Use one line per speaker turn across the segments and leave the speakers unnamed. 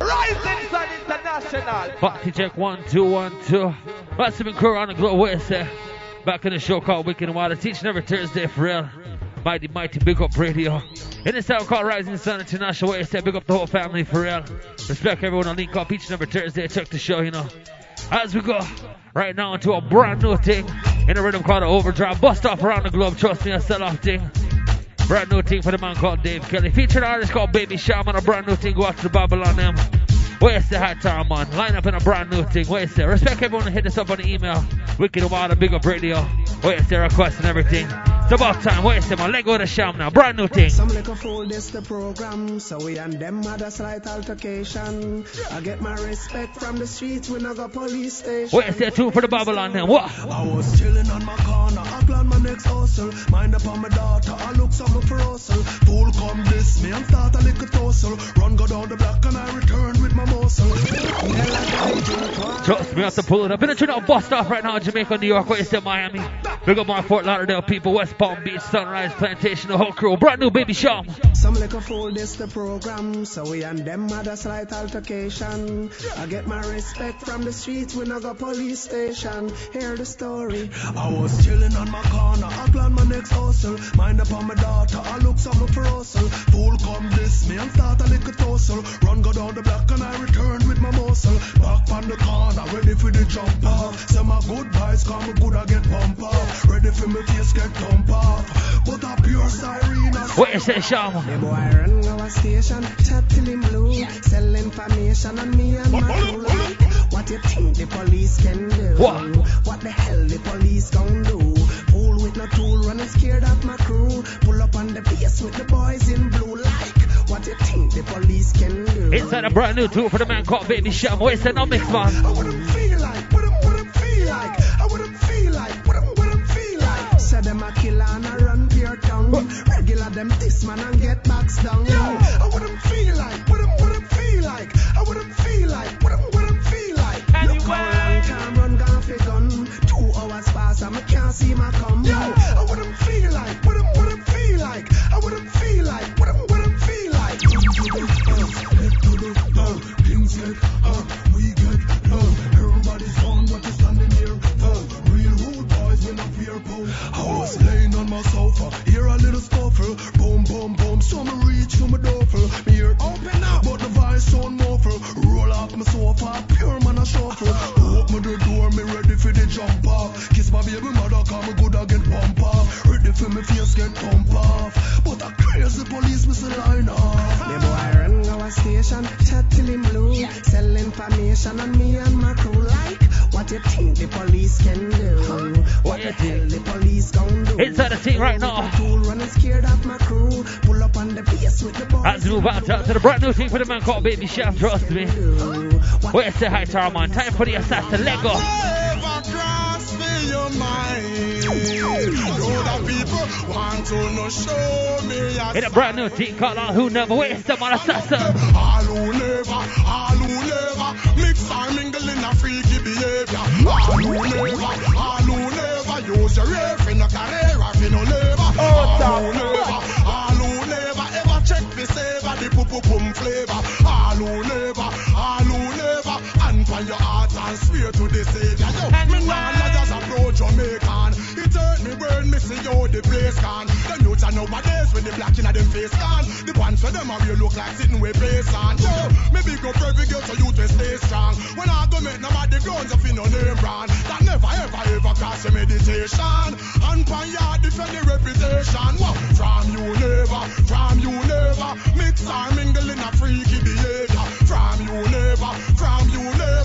Rising Sun International.
Party check one, two, one, two. Massive crew around the globe, where is it? Back in the show called Wicked and Wild. Teaching every Thursday for real. Mighty, mighty, big up radio. In this town called Rising Sun International, where is it? Big up the whole family for real. Respect everyone on link up each and every Thursday. Check the show, you know. As we go right now into a brand new thing in a rhythm called Overdrive. Bust off around the globe. Trust me, a sell off thing. Brand new thing for the man called Dave Kelly. Featuring an artist called Baby Shaman. A brand new thing. Um, Watch the Babylon them. Where's the hot time, uh, man? Line up in a brand new thing. Where's the respect everyone hit us up on the email. Wicked Wild, big up radio. Where's the request and everything. It's about time. Where's the man? Let go the sham now. Brand new thing.
Some little fool this the program, so we and them had a slight altercation. I get my respect from the streets, we not go police station.
Where's the two for the Babylon then? What?
I was chilling on my corner, I plan my next hustle. Mind upon my daughter, I look something for hustle. Fool come this me and start a little tussle. Run go down the block and I return with my muscle.
Trust me, I have to pull it up. In the tune out bust off right now in Jamaica, New York, where's the Miami? Big up my Fort Lauderdale people, West Palm Beach, Sunrise Plantation, the whole crew. Brand new baby show.
Some little fool this the program, so we and them had a slight altercation. I get my respect from the streets, we not go police station. Hear the story. I was chilling on my corner, I plan my next hustle. Mind upon my daughter, I look something for hustle. Fool come this me and start a little tussle. Run go down the block and I return with my muscle. Back on the corner, ready for the jump off. Say my good boys come good, I get bump off. Ready for me face get thump off. But a pure siren.
Where's the
boy run our station, chat till him blue. Sell information on me and my crew. What you think the police can do?
What?
What the hell the police gon' do? Fool with no tool, running scared of my crew. Pull up on the base with the boys in blue. Like, what you think the police can do?
Inside a brand new tour for the man called Baby Cham. Where's the mix, man?
I wouldn't feel like, what what feel like. Feel like. Them a killer and a run pure tongue. Regular them this man and get backs down. Yo, I wouldn't feel like, what I'm, what I'm feel like. I wouldn't feel like, what I'm, what I'm feel like. Look how long time run gone for gun. Two hours pass and I can't see my come. Yo, I wouldn't feel like, what I'm, what I'm feel like. I wouldn't feel like, what I'm, what I'm feel like. Things get I was laying on my sofa, hear a little scuffle. Boom, boom, boom, so me reach for my duffel. Me hear open up, but the voice sound muffle. Roll off my sofa, pure man a shuffle. Open the door, me ready for the jump off. Kiss my baby mother, come me good I get bump off. Ready for me face get thump off. But a crazy police, me say line off. The boy run our station, chat till him blue. Sell information on me and my crew. Like, what you think the police can do? What the hell the police gon' do?
Inside the team right now.
Tool running scared of my crew. Pull up on the base with the boys.
As we move out to the brand new thing for the man called Baby Chef, trust me. Where's the high tower, man? Time for the assassin. Let
your mind. Know that people want to know show me a
In a brand new team called All Who Never. Where's the man assassin?
All who never, all who never mix and mingle in a freaky behavior. All who never, all who never use your ear for no career or for no labor. Oh, all who never, all who never ever check for savor the poo poo pum flavor. All who never, all who never on your heart and swear to the savior. Yo, me nah nah just approach Jamaican. It hurt me burn me see how the place gone. Them youths are nowadays with the black in them face gone. The pants for them are real look like sitting with face on. Yo, me big up every girl so you to stay strong. When I go make nobody grounds up in no name brand. That never ever ever cross your meditation. And pan yard defend the reputation. What? From you never, from you never. Mix or mingle in a freaky behavior. From you never, from you never.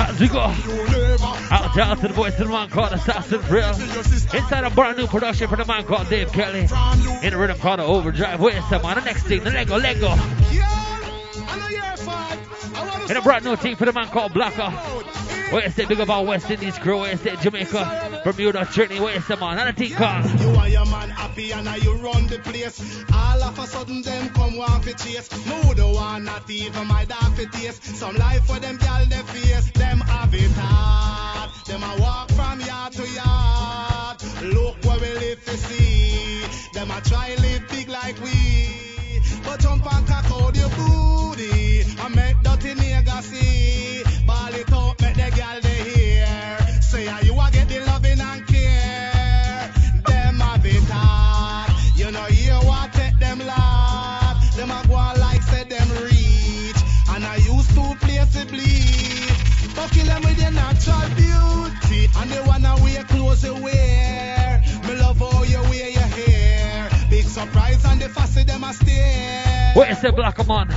As we go out to, the voice of the man called Assassin Real. Inside a brand new production for the man called Dave Kelly. In a rhythm called Overdrive. Where's the man? The next thing, the Lego, Lego. In a brand new team for the man called Blacker. Where's the big about West Indies crew? Where's the Jamaica, Bermuda, Trinity? Where's the man? And a team called.
You and your man happy and now you run the place. All of a sudden them come want fi chase. No the one not even my dog fi taste. Some life for them gal they face. Them have it hard. Them a walk from yard to yard. Look where we live to see. Them a try live big like we. Go jump and cock out your booty and make dirty nigga see. Ball it up, make the girl they hear. Say how you a get the loving and care. Them a bit hard. You know you what take them lot. Them a go like say them reach, And I used to play to bleed. But kill them with your natural beauty. And they wanna wear clothes away. Fussy them a stare.
Where's the black man?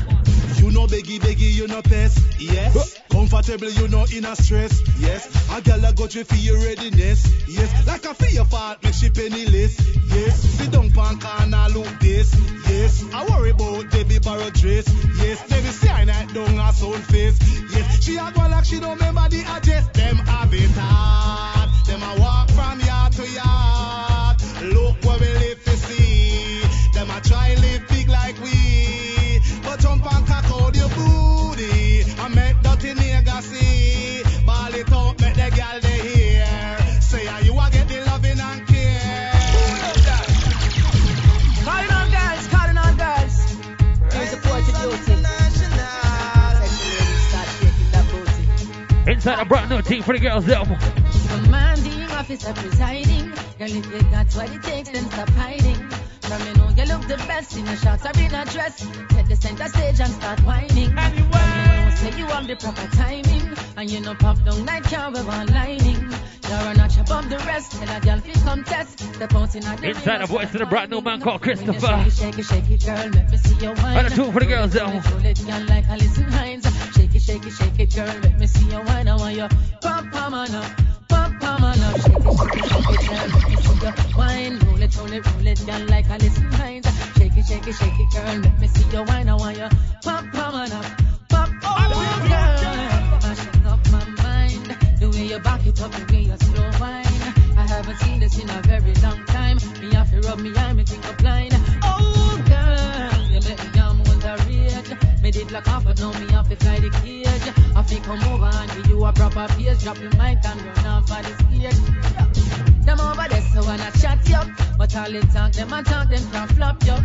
You know beggy beggy, you know pest, yes. Comfortable, you know in a stress, yes. A girl a go to for your readiness, yes. Like a for your fault, make she penniless, yes. Sit down pan corner, look this, yes. I worry about Debbie borrow dress, yes. Debbie see I night down her soul face, yes. She a go like she don't remember the address. Them have it hard, them a walk from yard to yard. Them a try live big like we. But jump and cock out your booty and make dirty nigga see. Ball it out, make the girl they hear. Say how you a get the loving and care.
Calling on girls, calling on girls. Here's a party duty. Sexy ladies, start shaking that booty.
Inside a brand new team for the girls, them.
Commanding officer presiding. Girl, if you got what it takes, then stop hiding. From you know you look the best in a short or in a dress. Take the center stage and start whining. And you know, say you have the proper timing. And you know pop down like car with one lining. You're a notch above the rest. Tell a girl fi come test. Step out in a
Inside a voice the brand new man called Christopher.
Shake it, shake it, girl. Let me see your wine.
And a tune for the girls,
it, like Alison Hinds. Shake it, shake it, shake it, girl. Let me see your wine. I want you pop, pop, up. Shake it, shake it, shake it, girl. Me see. Roll it, roll it, roll it, like Alison Hinds. Shake it, shake it, shake it, girl. Me see. I pop, oh, girl. Mashing up my mind. The way you back it up, the way you wine. I haven't seen this in a very long time. Me have to rub me eye, me think I'm blind. Oh, girl, you me rage. Me did off, but now me have to the cage. I come over and give you a proper pace. Drop your mic and run off for the stage. Them over there, so wanna chat you up. But all the talk, them and talk, them can't flop you.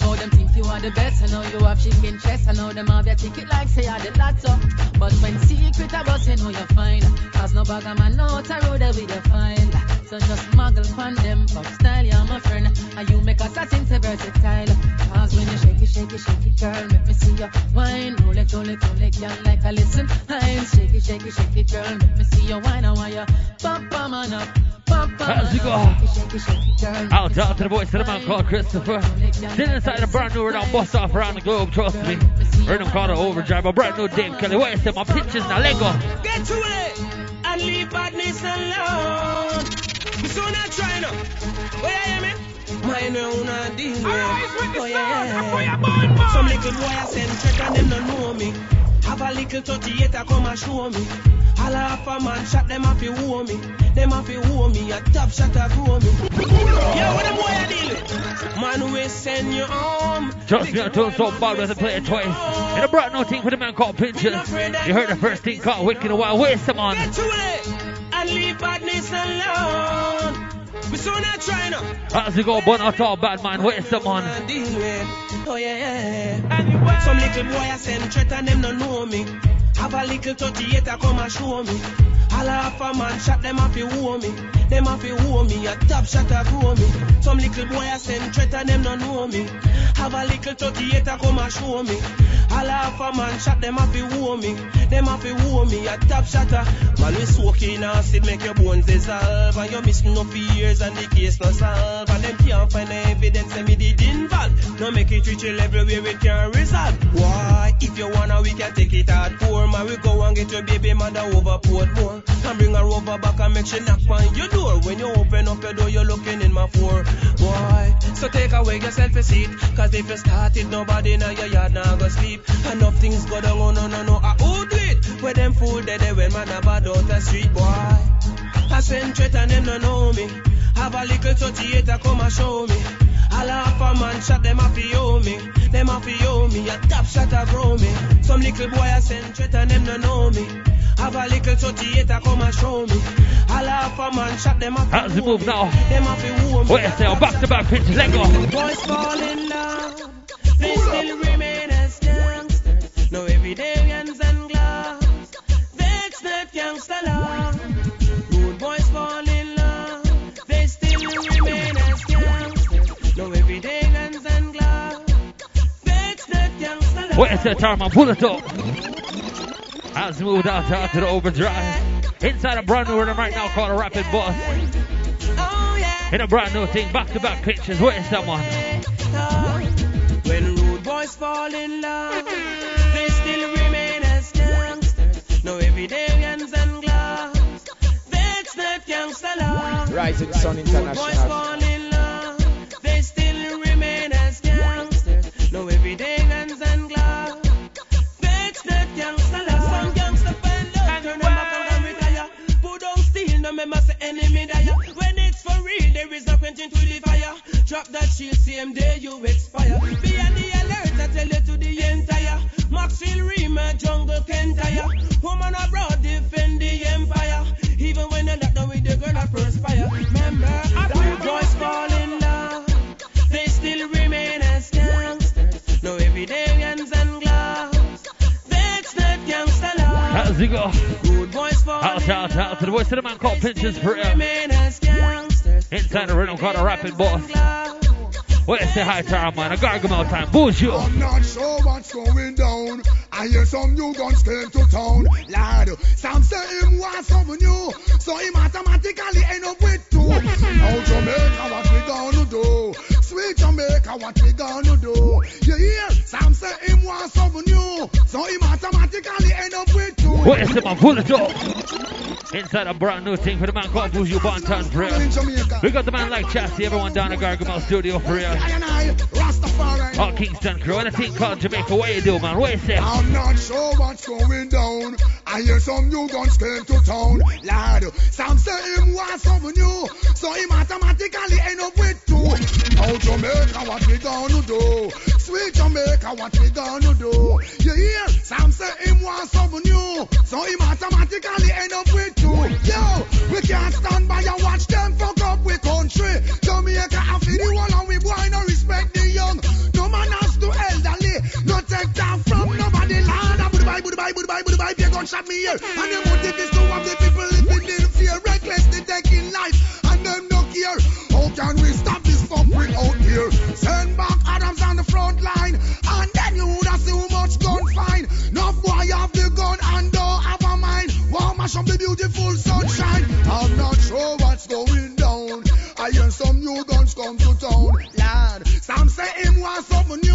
How them think you are the best, I know you have chicken chest, I know them have your ticket like say you're the lotto. But when secret about you know you're fine. Cause no of man know how to road with your fine. So just muggle on them, pop style, you're my friend. And you make us a thing to versatile. Cause when you shake it, shake it, shake it, girl, make me see your wine. Roll it, roll it, roll it, girl, like a listen. Hinds, shake it, shake it, shake it, girl, make me see your wine. I want you pop, pop, man up. Pop, pop,
How's it
man
go?
it, it.
Out, out to the voice to the man called Christopher. Still inside a brand new rhythm bust off around the globe, trust me. Rhythm called an overdrive, a brand new Dave Kelly. Where's them? My pictures now, let go.
Get to it and leave badness alone. We so not trying now. Where you hear me? Mine own a deal. Oh yeah. Oh, Some little boy I send threat and them don't know me. Have a little 38 a come and show me. All half a man shot them off you woo me. Them off you woo me. A top shot a grow me. Yo, what them boy I deal with? Man we send you home.
Trust me, I told so bad when I play it twice. And a brand new thing for the man called Pinchers. You heard the first thing called Wicked a while. Where's them on?
Get to it and leave badness alone. We so not trying now.
How's it go? Burn out all bad man. Where's?
Deal with. Oh yeah, yeah. Some little boy I send threat and them don't know me. Have a little 38 a come and show me. All half a man shot them off you woo me. Them off you woo me. A top shot a grow me. Some little boy I send threat and them don't know me. Have a little 38 a come and show me. All half a man shot them off you woo me. Them off you woo me. A top shot a man we soak in acid make your bones dissolve. And you miss no fears and the case no solve. And them can't find no evidence that me did involve. No make it reach a level where it can resolve. Why? If you wanna, we can take it hardcore. Man, we go and get your baby mother over Portmore. And bring her over back and make she knock on your door. When you open up your door, you're looking in my four. Why? So take away your selfie seat. Cause if you start it, nobody in your yard now go sleep. Enough things go down, oh no, no, no. I who do it? Where them fool dead, they when man about out the street, boy. I send threat and them don't know me. Have a little 38 a come and show me. All half a man shot them off you me. Them off you me. A top shot a grow me. Some little boy I send threat and them don't know me. Have a little 38 a come and show me. All half a man shot them off
How's the move now?
Them off you me.
Where's oh, them? Back to back Pinchers. Let go.
Boys falling down. They still remain as gangsters. No everyday hands and gloves. Vex not gangster law. Rude boys fall in love. They still remain as gangsters. No everyday hands and gloves. Vex not gangster law.
Where's the time? I pull it up. How's the move down to, to the overdrive? Inside a brand new rhythm right now called a Rapid Boss.
Oh.
In a brand new thing, back to back pictures. Wait, someone.
When rude boys fall in love, they still remain as gangsters. No everyday guns and gloves. That's not gangster love.
Rising Sun International.
Enemy die. When it's for real, there is no quenching to the fire. Drop that shield, same day you expire. Be on the alert, I tell you to the entire. Maxfield Rima, jungle Kentire. Woman abroad, defend the empire. Even when you're not done with the girl, that perspire. Remember, rude boys fall in love. They still remain as gangsters. No everyday guns and gloves. That's not gangster love.
How's it Out, out, out to the voice of the man called Pinchers for real.
remain as gangsters.
Inside the rhythm called a Rapid Boss. Wait, say hi to our man. A Gargamel time. Bullshit.
I'm not sure what's going down. I hear some new guns came to town. Lad, some say him want some new. So he automatically end up with two. Now Jamaica, what we gonna do? Sweet Jamaica, what we gonna do? You hear? Some say him want some new. So he automatically end up with two.
Wait, say man, it up. Inside a brand new thing for the man called Buju Banton real. We got the man like Chassis, everyone down at Gargamel Studio for
Rastafari.
All Kingston crew and a thing called Jamaica. What you do, man? What you say?
I'm not sure what's going down. I hear some new guns came to town. Lad, some say him want some new. So him automatically end up with two. Now Jamaica, what we gonna do? Sweet Jamaica, what we gonna do? You hear? Some say him want some new. So him automatically end up with two. Yo, we can't stand by and watch them fuck up with country. Jamaica, I feel the one and we boy no respect the young. No man has to elderly. No take down from nobody. Lord, I buy, would buy, would buy. Be gunshot me here. And the motive is to have the people living in fear, recklessly taking life, and them no care. How can we stop fuckery out here? Send back Adams on the front line, and then you would have see much gun fine. No boy have the gun and don't have a mind. Wow, mash up the beautiful sunshine. I'm not sure what's going down. I hear some new guns come to town, lad. Some say him want something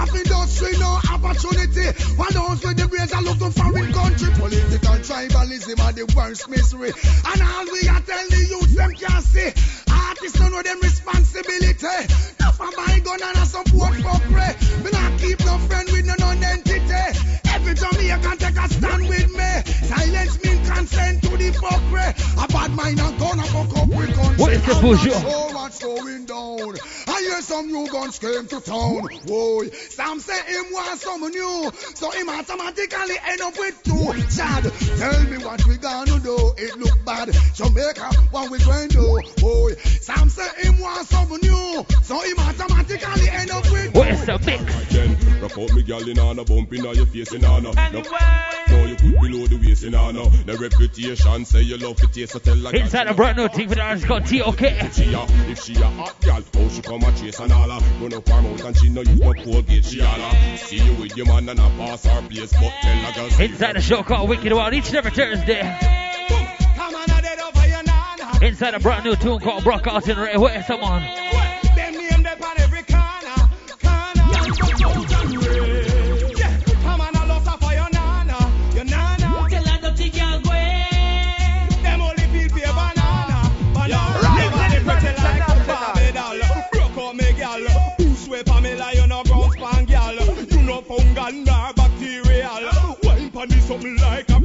of industry, no opportunity. While those with the brains are looking for in country. Political tribalism are the worst misery. And all we are tell the youth them can't see. Artists don't know them responsibility. Not for buy gun and a support for pray. Me not keep no friend with no non-entity. Every Jamaican take a stand with me. Silence mean consent to the fuckery. A bad mind and gonna fuck up with country.
What is the
I'm
bullshit?
not sure going down. I hear some new guns came to town. Whoa, some say him want some new, so him automatically end up with two. Chad, tell me what we gonna do. It look bad. Jamaica, what we going to do? Whoa, some say him want some new, so him automatically end up with two.
What is the mix?
Then rock out me gal in on a bump in your face in on No, you put below the waist in on The reputation say you love it taste so tell
Inside a brand new thing for the artist called TOK.
if she a, if she a hot gal, how oh, she come a chase and all a Run up her mouth and she no use no Colgate, she all a See you with your man and a pass her place But tell a girl
Inside a show called Wicked Wild each and every Thursday.
Come on, I dead over your nana.
Inside a brand new tune called Brock Out in Ray. Where someone?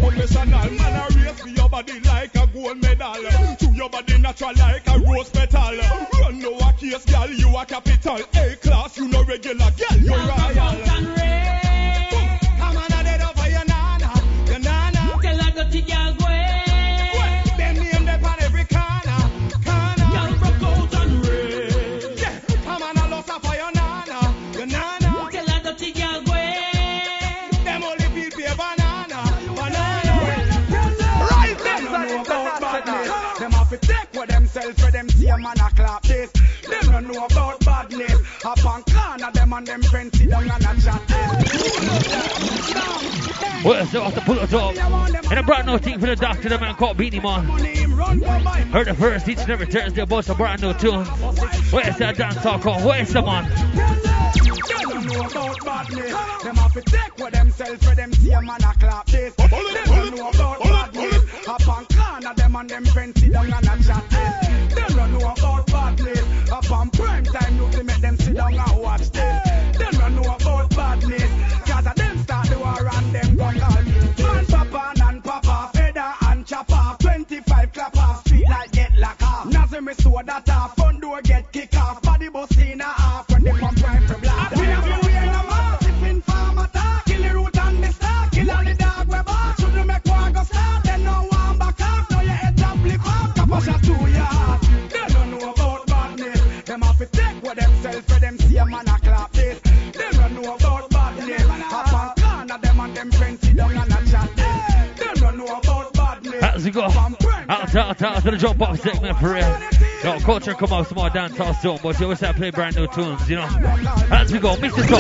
Professional. Man a race for your body like a gold medal. To your body natural like a rose petal. Run no a case, gal, you a capital. A class, you no regular, gal, you royal. Them
and
them
friends sit down and a chat this.
Well, so off the pull it up. And I brought no thing for the doctor, the man called Beenie Man. Heard the first each and every Thursday about some brand new tunes. Where's that dance talk on? Where's the man?
They don't know about badness. Them have to take what themselves for them see a man a clap this. They don't know about badness. Up on corner, them and them friends
Out, out, out to the jump off segment for real. Yo, culture come out some more dance house soon, but you always have to play brand new tunes, you know. As we go, mix this up.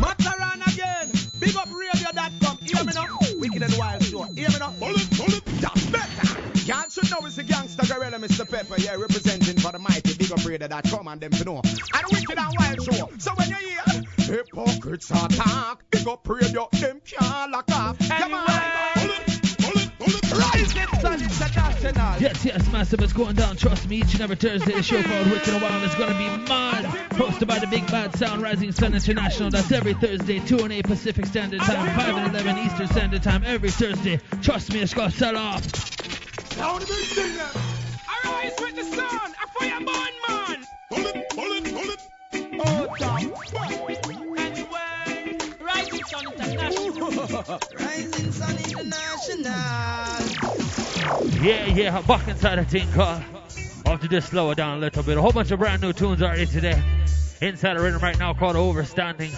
Mataran again. Big up radio.com. Hear me now? Wicked and Wild Show. Hear me now? Bullet, bullet. That's better. Y'all should know it's a gangster gorilla, Mr. Pepper. Yeah, representing for the mighty big up radio.com and them to know. And the Wicked and Wild Show. So when you hear hypocrites attack, big up radio, them can't lock off.
Yes, yes, massive. It's going down. Trust me, each and every Thursday, a show called Wicked and Wild is going to be mad. Hosted by the Big Bad Sound Rising Sun International. That's every Thursday, 2 and 8 Pacific Standard Time, 5 and 11 Eastern Standard Time. Every Thursday. Trust me, it's going to sell off.
Arise with the sun, I fight a fireborn man.
Bullet, bullet, bullet.
Oh, Anyway, Rising
Rising Sun International.
Yeah, yeah, back inside the thing car. To just slow it down a little bit. A whole bunch of brand new tunes already today. Inside the rhythm right now called Overstanding.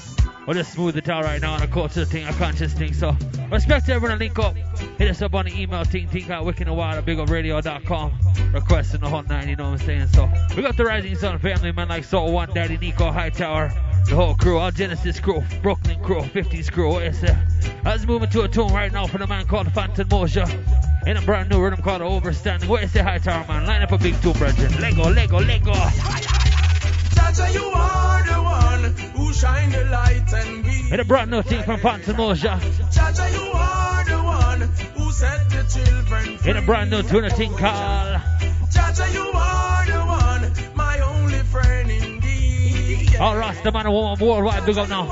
We'll just smooth it out right now on a culture thing, a conscious thing. So, respect to everyone link up. Hit us up on the email, ting ting at wicked wild at bigupradio.com. Requesting the hot 90, you know what I'm saying? So, we got the Rising Sun family, man, like Soul One, Daddy Nico, Hightower, the whole crew, our Genesis crew, Brooklyn crew, 50s crew, ASF. Let's move into a tune right now for the man called Fantan Mojah. In a brand new rhythm called Overstanding. Where is the Hightower, man? Line up a big tune, brethren. Lego, Lego, Lego.
And we.
In a brand new thing from Fantan Mojah.
Jaja, you are the one who set the children free.
In a brand new tune, a thing called.
Jaja, you are the one, my only friend indeed.
All Rasta man and woman worldwide, big up now.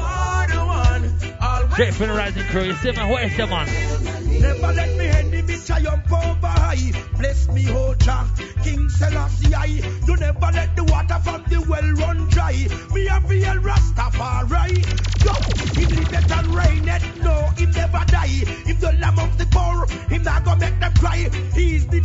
Straight from the rising crew. You see? Where's the man?
Never let me enemy triumph over high. Bless me, hold Jah, King Selassie. I. You never let the water from the well run dry. Me a real Rastafari. Yo, him live it and reign it. No, him never die. Him the lamb of the poor. Him not gonna make them cry. He's the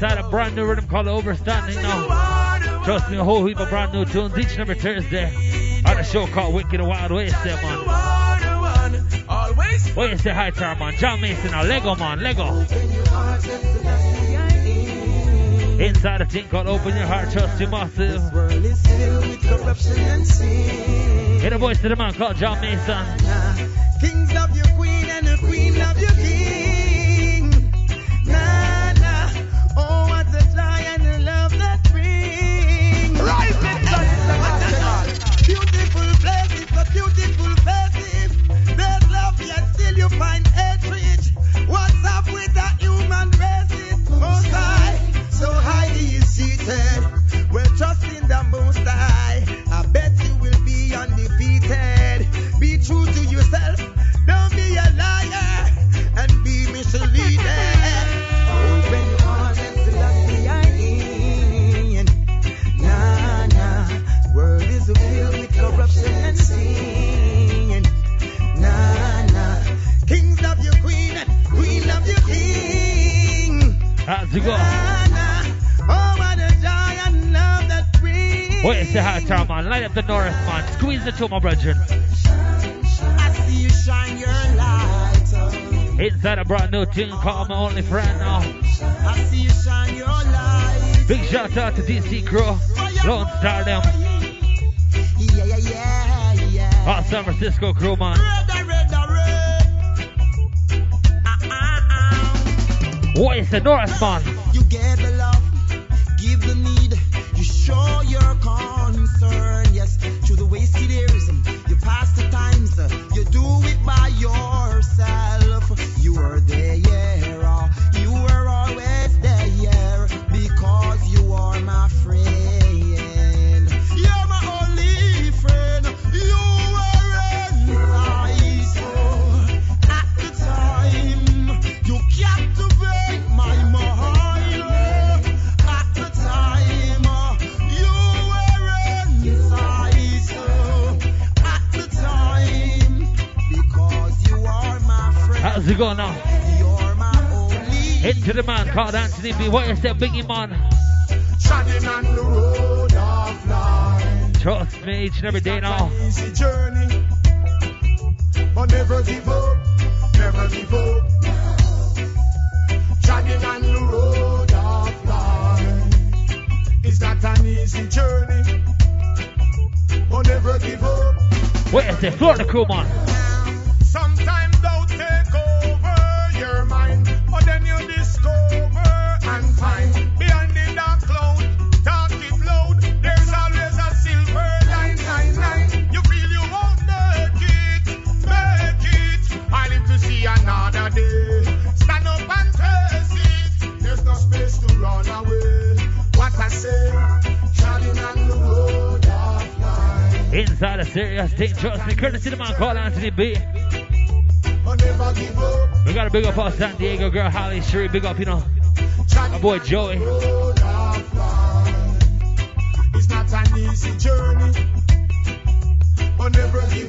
Inside a brand new rhythm called Overstanding now. Trust me, a whole heap of brand new tunes each and every Thursday. On a show called Wicked and Wild. Where's the
You
man?
are the one. Always.
Where's man? John Mason, now Lego man, Lego. Inside a thing called Open Your Heart, Trust You Massive. Hit a voice to the man called John Mason.
The
Norris man. Squeeze the two, my brethren.
I see you shine your light.
Inside a brand new tune called My Only Friend now. Big shout out to DC Crew. Lone Star them. All San Francisco crew, man.
Red, red, red.
What is the Norris man? Man called Anthony B. What is that biggie man?
Treading on the road of life.
Trust me each and every day now. Called Anthony B. We got a big up our San Diego girl, Holly Sheree. Big up, you know, my boy Joey.
It's not an easy journey.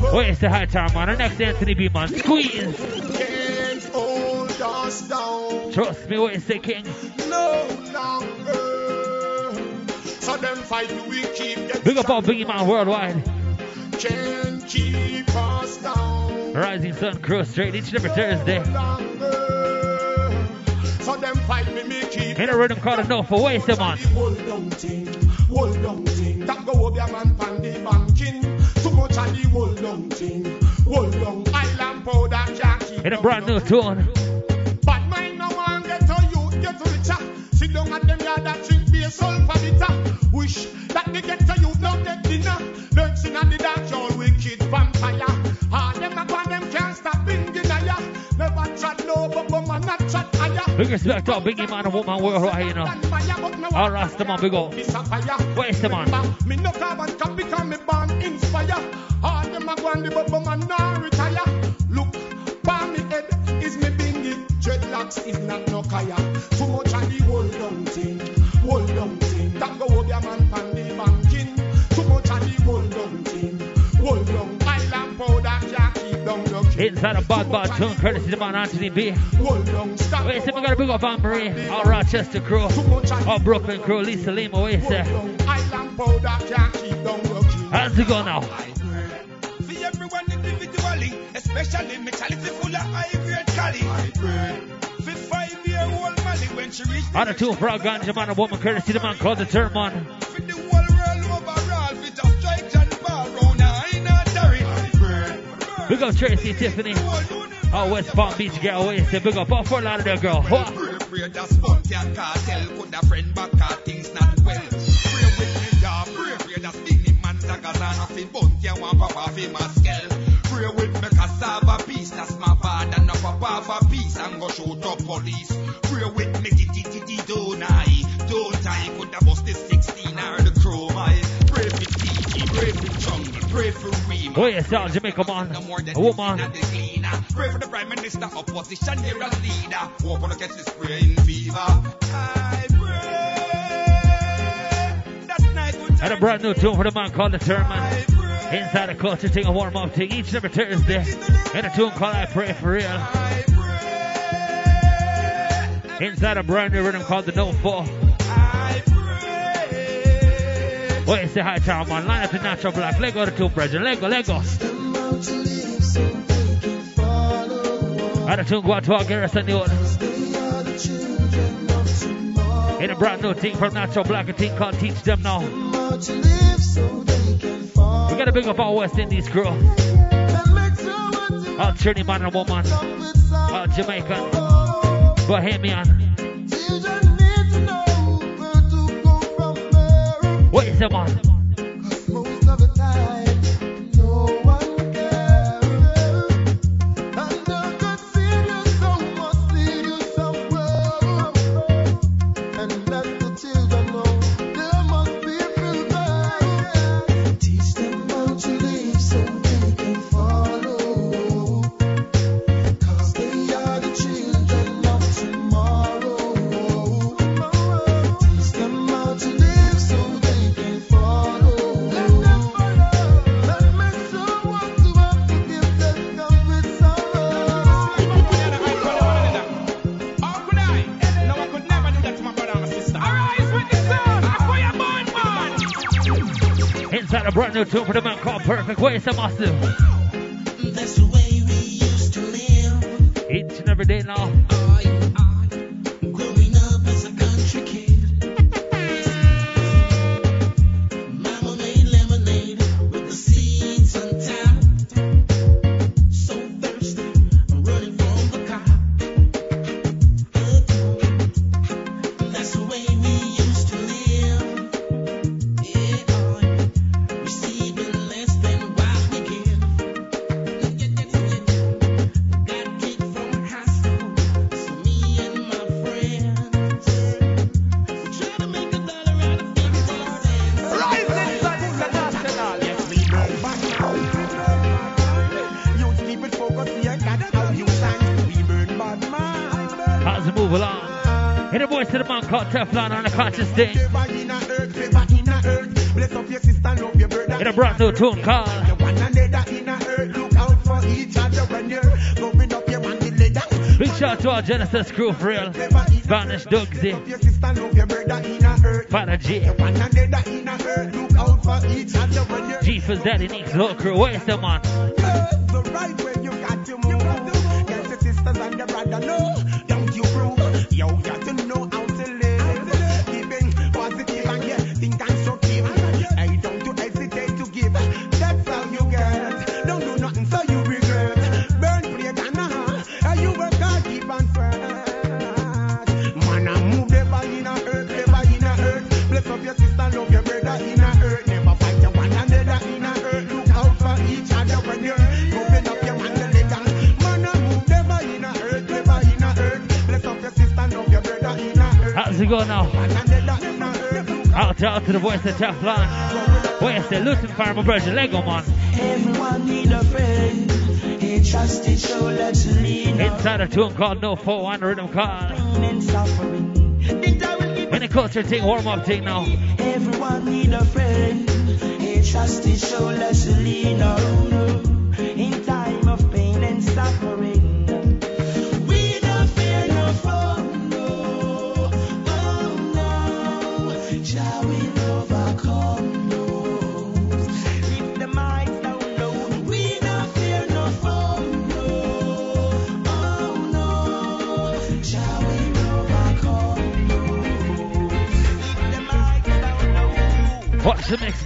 What is the high time man? Our next Anthony B man. Squeeze.
Can't hold us down
Trust me. What is the king?
no longer. So them fight we keep
Big up our biggie man worldwide.
Can't keep us down
Rising Sun Crew straight each and every Thursday.
So them fight me, me keep
In a rhythm called Enough for Waste man.
Hold down thing, hold down thing. That go up man pan the banking. Too much of the hold down thing, hold down. Island powder can't keep
In a brand new tune.
Bad mind no one get to you, get to richer. Sit down at them yard that drink beer, sulfur bitter. Wish that they get to you, don't get dinner. Lurking at the dark, vampire. Ah, them a them can't stop. Never trod low, but woman not trod higher.
Big respect to our biggie man and woman worldwide, you know. All Rasta man, big up. Waste man.
Me no carbon copy me born inspire. All them a go and the bubble man now retire. Look, me head is me bingy. Dreadlocks is not no kaya. Too much of the hold down thing, hold down thing. That go up your man pan the banking. Too much of the hold down thing, hold down.
Inside a bad bad tune, courtesy the man Anthony B.
Hold down, stop.
Wait, say we gotta big up Anne Marie, all Rochester crew, all Brooklyn crew, Lisa Lima, wait, say.
Island powder can't keep down no king.
How's it going now?
For everyone individually, especially me chalice full of high grade cali. For five year old Molly when she reached
On a tune for our ganja man and woman, courtesy the man called the term Big up Tracy Tiffany, all West Palm Beach girl, say big up all Fort girl. Wha-
Pray, your cartel, could a friend back, car things not well. Pray with me, pray, pray, him, man, you want papa fi scale. Pray with me, piece, that's my papa peace, and go shoot up police. Pray with me, don't I, don't I, could have bust the 16 or the chrome I. Pray for TG, pray for jungle, pray for Rima.
Wait, it's all Jamaica man,
No more than
a woman.
Pray for the prime minister, opposition, they're a leader. Hope on catch the spraying fever. I pray that night
And a brand new tune for the man called the term. Inside the culture thing, a warm up thing, each and every Thursday. And a tune called I Pray for Real. Inside a brand new rhythm called the No Fall.
I pray.
Wait, say hi to our man. Line up the natural black. Lego the two brethren. Lego, Lego. And the tune go out to our and the others. In a brand new thing from Natural Black, a thing called Teach Them Now. We gotta big up our West Indies crew. All Trinity man and woman. All Jamaican. Bohemian. What is the brand new tune for the man called Perfect. What is the massive?
When you're going up your man the ladder.
Big shout out to our Genesis crew for real. Spanish Dugsy,
Your sister, love your brother in a.
Father G,
The one another in a earth, look out for each other when you're
G for Daddy Nick's whole crew. What is the man?
Out
to the voice of Teflon. What is the Lutan my brother? Lego man.
Everyone need a friend. A trusted shoulder to lean on.
Inside a tune called No 4 Rhythm call.
Pain and suffering. Think I will give
In the culture thing, warm up thing now.
Everyone need a friend, a trusted shoulder to lean on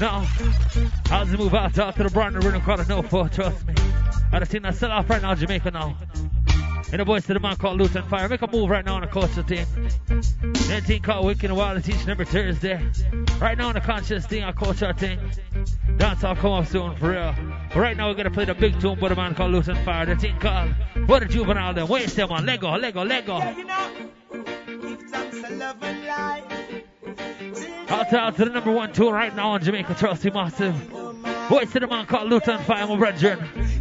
now. It move out, out to the brand new rhythm called No 4, trust me. And the thing that's still off right now, Jamaica now. And the voice to the man called Lutan Fyah. Make a move right now on the culture thing. That thing called Wicked and Wild teaching every Thursday. Right now on the conscious thing, I our culture thing. Dance all come up soon for real. But right now we're gonna play the big tune by the man called Lutan Fyah. The thing called What a Juvenile then. Wait them on Lego, Lego, Lego.
Yeah, you know,
Out to the number one tune right now in Jamaica, trust me massive. Voice to the man called Lutan Fyah, my brethren.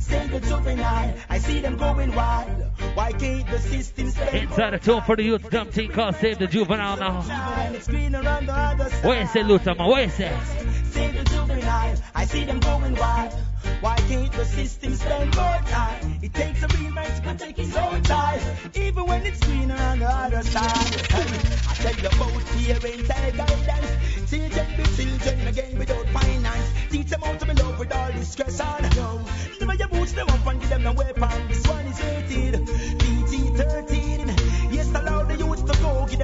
The I see them going wild. Why can't the system stay?
Inside a tune for the youth, dumb team called Save the Juvenile now.
And it's greener on the other side.
What you say, Luton, man? What you say?
Say the juvenile, I see them going wild. Why can't the system spend more time? It takes a real man to protect his own child, even when it's greener on the other side. I tell you about parental guidance. Children be children again without
finance.
Teach them how to be loved with all distress and no. Never you boost them up and give them no weapon. This one is rated PG-13. Yes, allow the youth to go. get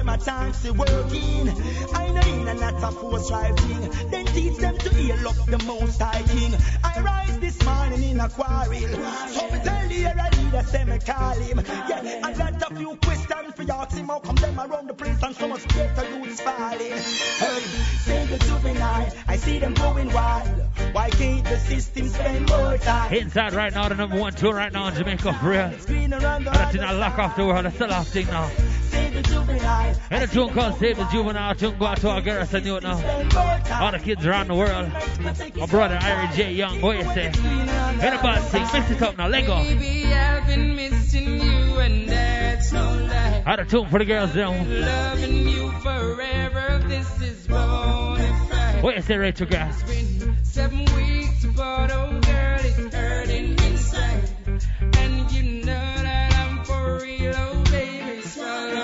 working. I know in and not a force driving. Then teach them to heal up the most high king. I rise this morning in a quarrel. So me tell the area leader, say me call him. Yeah, I got a few questions for y'all. See how come them around the place and so much better youths falling. Hey, say the juvenile, I see them going wild. Why can't the system spend more time?
Inside right now, the number one tour right now in Jamaica for real. That's in a lock off the world, that's the last thing now. And a tune called Save the Juvenile, tune go out to our girls and you now. All the kids around the world. My brother, Irie J. Young, what you say? And a bad thing, mix it up now, let go.
Baby, I've been missing you and that's no lie.
Out of tune for the girls down.
Loving you forever, this is bona fide.
What you say, Rachel Grass?
Seven weeks apart, oh girl,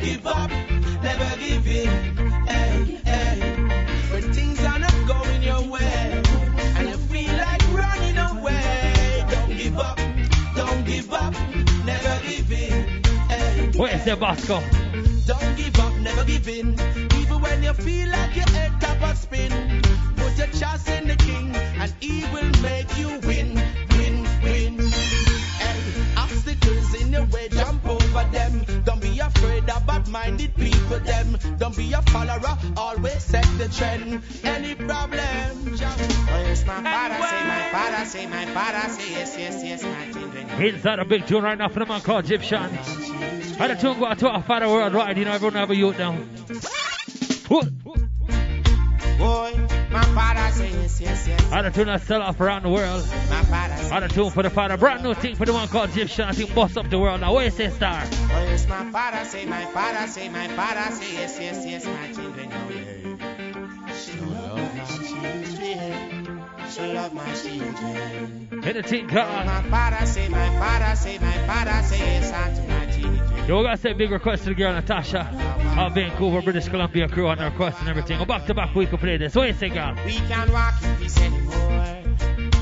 give
up, never give in. Hey, hey. When things are not going your way, and you feel like running away, don't give up, don't give up, never give in. Hey,
say, Bosco?
don't give up, never give in. Even when you feel like your head top a spin, put your trust in the king, and he will make you win, win, win. And obstacles in your way, jump over them. Don't be afraid of bad-minded people, them. Don't be a follower, always set the trend. Any problem, jump.
Oh, yes, my father say, my father say, my father say, yes, yes, yes, my children.
Inside a big tune right now for the man called Egyptian. And the tune go out to our father worldwide, you know, everyone have a youth now. What?
Boy, my father say, yes, yes, yes.
And tune that sell off around the world.
My father say,
And tune for the father. Brand new thing for the one called Egyptian. I think bust up the world now. What you say, star?
oh, yes, my father say, my father say, my father say, yes, yes, yes, my children. Oh, yeah. She love my children. She love my children.
Hit the thing called.
my father say, my father say, my father say, yes, unto my children.
Yo, we gotta say big request to the girl Natasha of Vancouver, British Columbia crew on the request and everything. Go back to back, we can play this. What you say, girl?
We can't walk in peace anymore.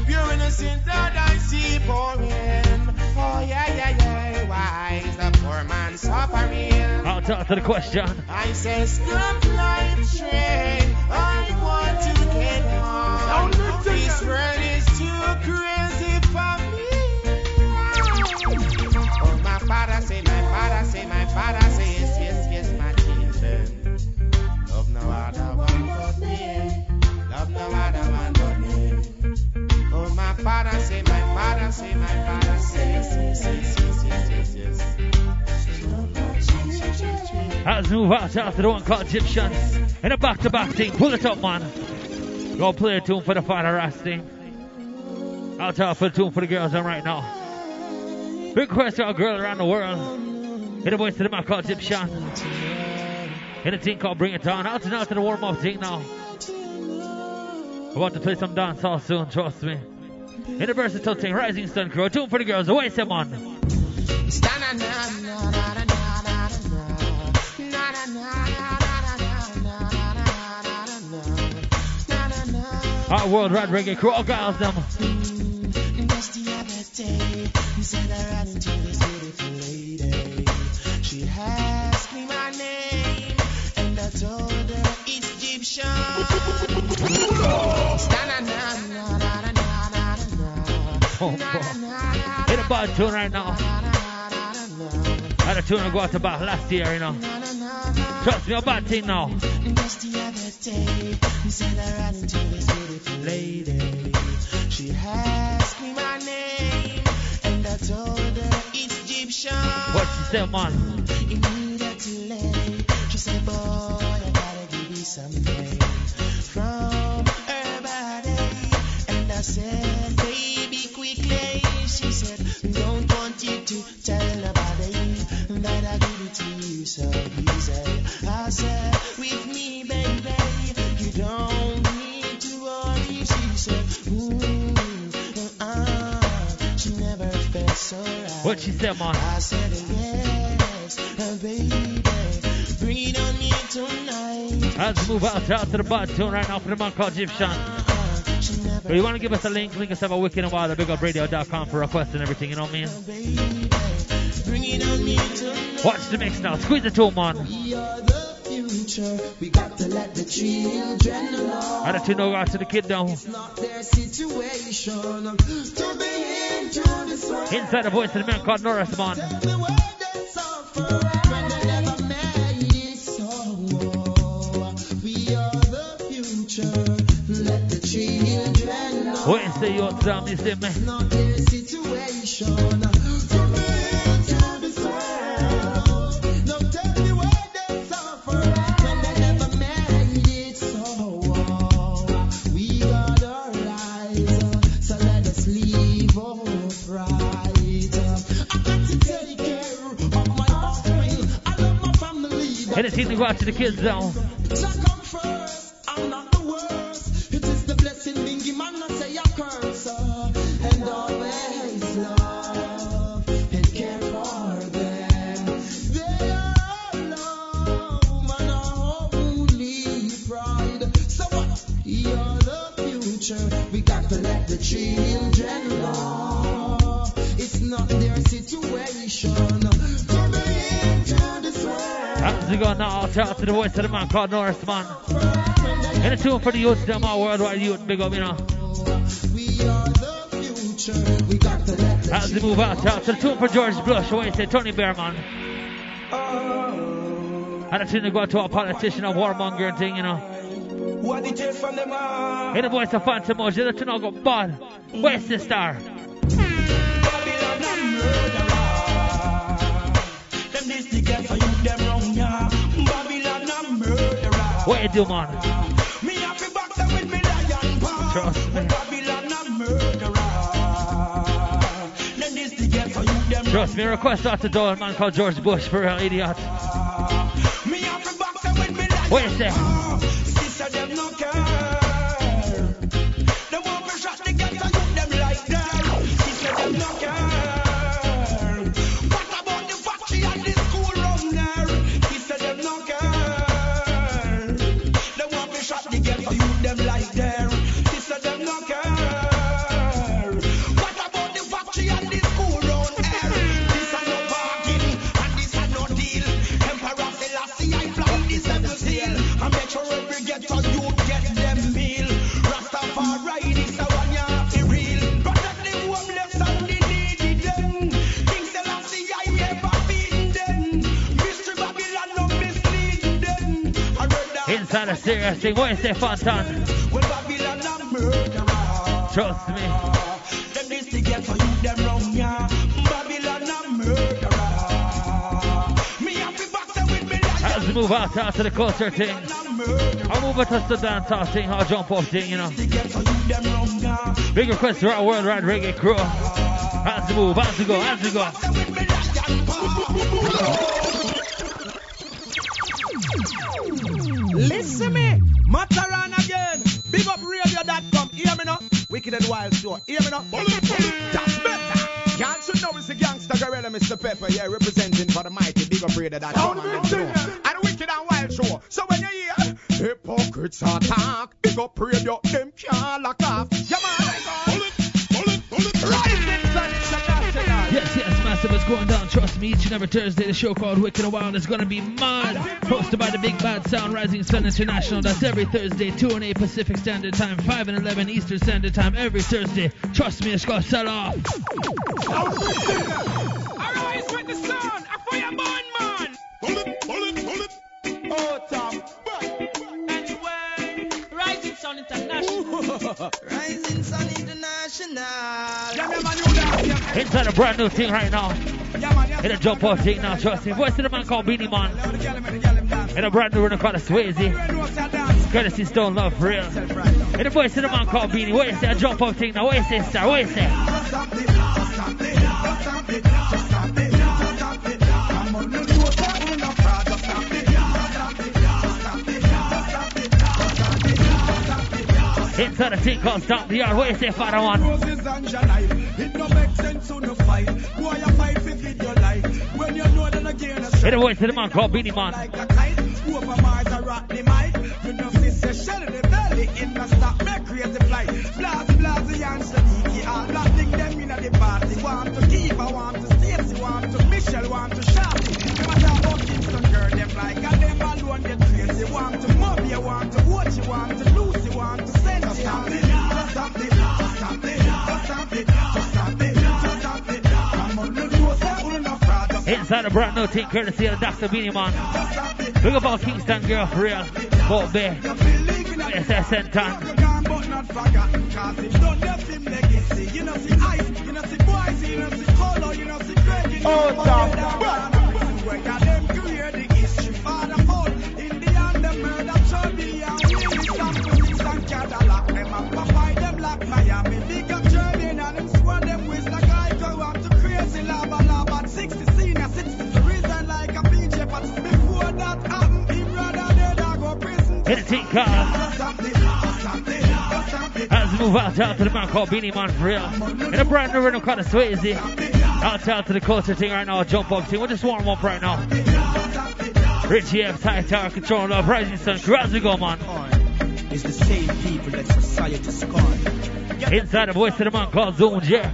Pure innocent blood I see pouring. Oh yeah, yeah, yeah. Why is the poor man suffering?
I'll talk to the question.
I say stop life train. I want to get on. World is too crazy for me. Oh my father say, my father say, my father say, yes, yes, yes, my children. Love no other one but me. Love no other one but me. Oh, my father say, my father say, my father say, yes, yes, yes, yes, yes, yes, yes.
Let's move out to the one called Egyptian. In a back to back thing. Pull it up, man. Go play a tune for the father thing. I'll tell for the tune for the girls on right now. Big question to a girl around the world. Hit a voice to the man called Egyptian. Hit a thing called Bring It On. Out and out to the warm up thing now. Want to play some dancehall soon, trust me. In a versatile thing, Rising Sun Crew. A tune for the girls. Away, say, man. Our worldwide reggae crew, girls, them.
Just the other day, you said I ran into this beautiful lady. She asked me my name, and I told her it's Egyptian.
Oh. Hit a right now. A tune I go out to back last year, you know. Trust me, a bad thing now.
Just the other day, you said I ran into this beautiful lady. She asked me my name, and I told her it's Egyptian.
What she said, man?
Immediately, she said, Boy, I gotta give you something from her body. And I said, Baby, quickly. She said, Don't want you to tell nobody I give it to you so easy. I
said, with me, baby, you don't need to worry. She said, ooh, uh, she never felt so right.
What she said, man?
I said, yes, uh, baby, bring it on me tonight.
Let's move out, out to the bottom tune right now for the man called Egyptian. If you want to give us a link, link us up at Wicked and Wild at BigUpRadio.com for requests and everything, you know what I mean? Watch the mix now. Squeeze the tune, man.
We are the future. We got to let the children know.
I don't know out to the kid down.
It's not their situation to be into this world.
Inside the voice of the man called Norris, man.
Tell me where they suffer when they never made it so. We are the future. Let the children know.
What you say, you Sam? You see me?
It's not their situation only it's easy watching the future. We got to let the children.
How's it going now? Out out to the voice of the man called Norris, man. And a tune for the youth, them all worldwide youth, big up, you know.
We future. We got to
move out? Out to the tune for George Bush. You say, Tony Bear, man. And a tune to go out to a politician, a warmonger and thing, you know.
What it is from them all.
And the voice of Fantan Mojah, the tune all go bad. Where's the star? What you do, man?
Me to box them with me lion paw.
Trust me.
Babylon and murderer. Them this the for you, them
Trust me, request out to door, a man called George Bush for real idiot.
Me to box them with me lion
What you say? Inside a serious thing. What you say, Fantan?
Well, Babylon a murderer.
Trust me.
Them this to get for you, them wrong, yeah. Babylon a murderer. Me to box them with me like
the move out, out to the culture thing? I'll move it to the dance thing, I'll jump off thing, you know.
them wrong, yeah.
Big request to our worldwide reggae crew. How's the move? How's the go? How's the go?
Pepper. Yeah, representing for the mighty Big up radio.com. And the Wicked and Wild Show. So when you hear hypocrites attack, big up radio, them can't lock off. Yeah, man. Rising sun international.
Yes, yes, massive. It's going down. Trust me, each and every Thursday, the show called Wicked and Wild is going to be mad. Hosted by the Big Bad Sound Rising Sun International. That's every Thursday, 2 and 8 Pacific Standard Time, 5 and 11 Eastern Standard Time. Every Thursday. Trust me, it's going to set off.
Arise the sun, a fireborn man.
Oh, Tom.
Anyway, Rising Sun International.
Rising Sun International.
Yeah, man, you dance, yeah.
Inside a brand new thing right now.
Yeah, man, yeah.
In a jump off thing now, trust me. Voice of the man called Beenie Man. In a brand new one called Swayze. Courtesy Stone Love for real. In the voice of the man called Beenie. What you say? A jump off thing now. What you say, star? What you say? Inside the thing called Stomp the Yard. What you say, Father One?
Roses and life. It no make sense to no fight. Boy, you fight feed your life. When you know that again, a
Hit the voice to the man called Beenie Man.
like a kite. Over Mars, I rock the mic. You know, sister, shell in the belly. In the stop,
Inside the brand new team courtesy of Dr. Beenie Man. Up all Kingston girl for real. Boat Bay. Time.
Gone but not forgotten go prison
Hit the team car. As we move out, out to the man called Beenie Man for real. In a brand new rhythm called the Swayze. Out out to the culture thing right now, jump up team. We'll just warm up right now. Richie F, Tight Tower, Control Love, Rising Sun, crew as we go, man.
Is the same people that society scorn.
Inside the voice of the man called Zone, yeah.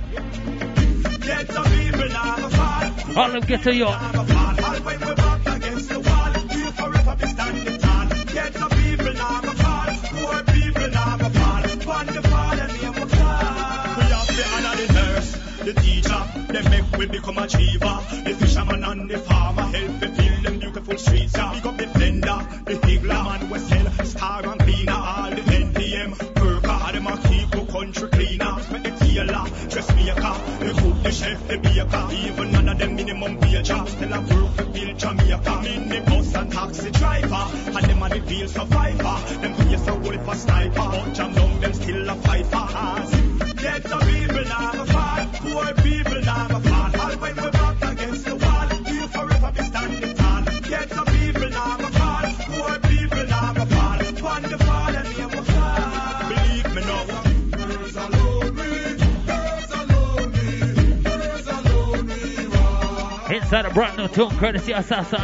Get some people now, a fall.
All them get to you.
The
teacher, them make we become achiever. The fisherman and the farmer help me build them beautiful streets. Yeah. Big up the blender, the higgler, man we sell star and cleaner. All the NPM worker, them a keep the country cleaner. Make the tailor, dressmaker, the cook, the chef, the baker. Even none of them minimum wage still a work to build Jamaica. Mini bus and taxi driver, and them a the real survivor. Them face a wolf a sniper, but jam down lonely.
A brand new tune, courtesy Assassin.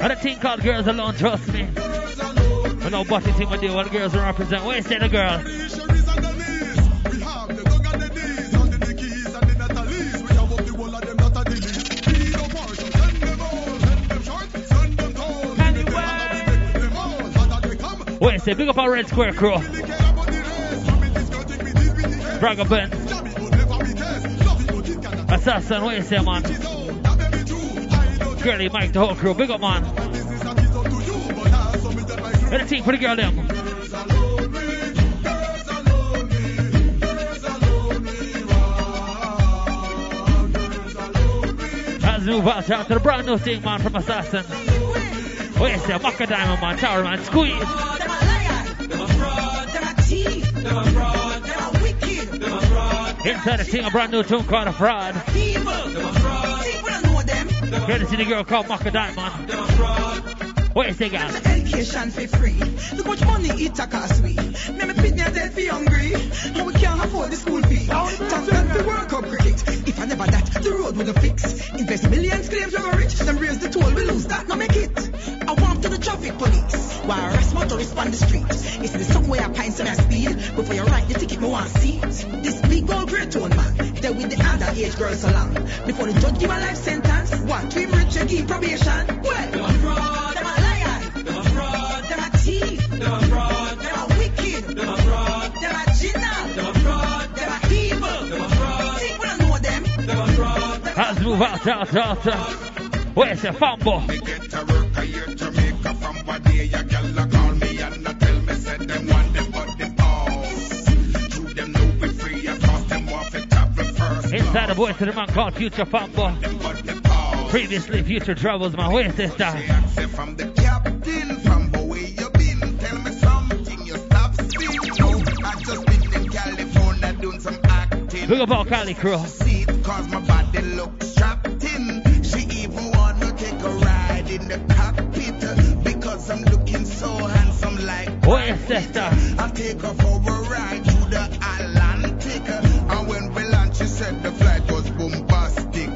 And a thing called Girls Alone, trust me. I know Butty team will do what the girls represent. Where say the girl? Where say big up our Red Square crew. Braga Ben. Assassin, you say man? Girlie Mike, the whole crew. Big up man. Let the team for the girl them. As we move out, shout out to the brand new thing, man, from Assassin. Where you say, Macka Diamond, man, Tower, man, squeeze.
Them a fraud, them a cheat, them a fraud, them a wicked, them a fraud.
Inside the thing, a brand new tune called A Fraud.
Them.
Courtesy the girl called Maka
fraud.
You say, guys?
Education for free. Look much money it cost we. Me me pit me a dead for hungry. And we can't afford the school fee. Thank God for World Cup cricket. Never that, the road would have fixed. Invest millions, claims we rich. Them raise the toll, we lose that, no make it. I want to the traffic police. While arrest motorists on the street. It's the somewhere I find some speed. Before you write the ticket, me want see. This big old great tone man. There with the underage girls along. Before the judge give a life sentence. What? Him rich give probation. Well,
out, out, out. uh, Where you say, Fambo?
Me get a work a year from day a call me and tell me said them want them but them know we free them want to travel first.
Inside the voice of the man called Future Fambo. Previously, Future Troubles, man. Where you say, star?
From the captain, from you been, tell me something you stop spin. No, I just been in California doing some acting.
Up all Cali crew.
seat cause my body
sister?
I take her for a ride to the Atlantic. And when we land, she said the flight was bombastic.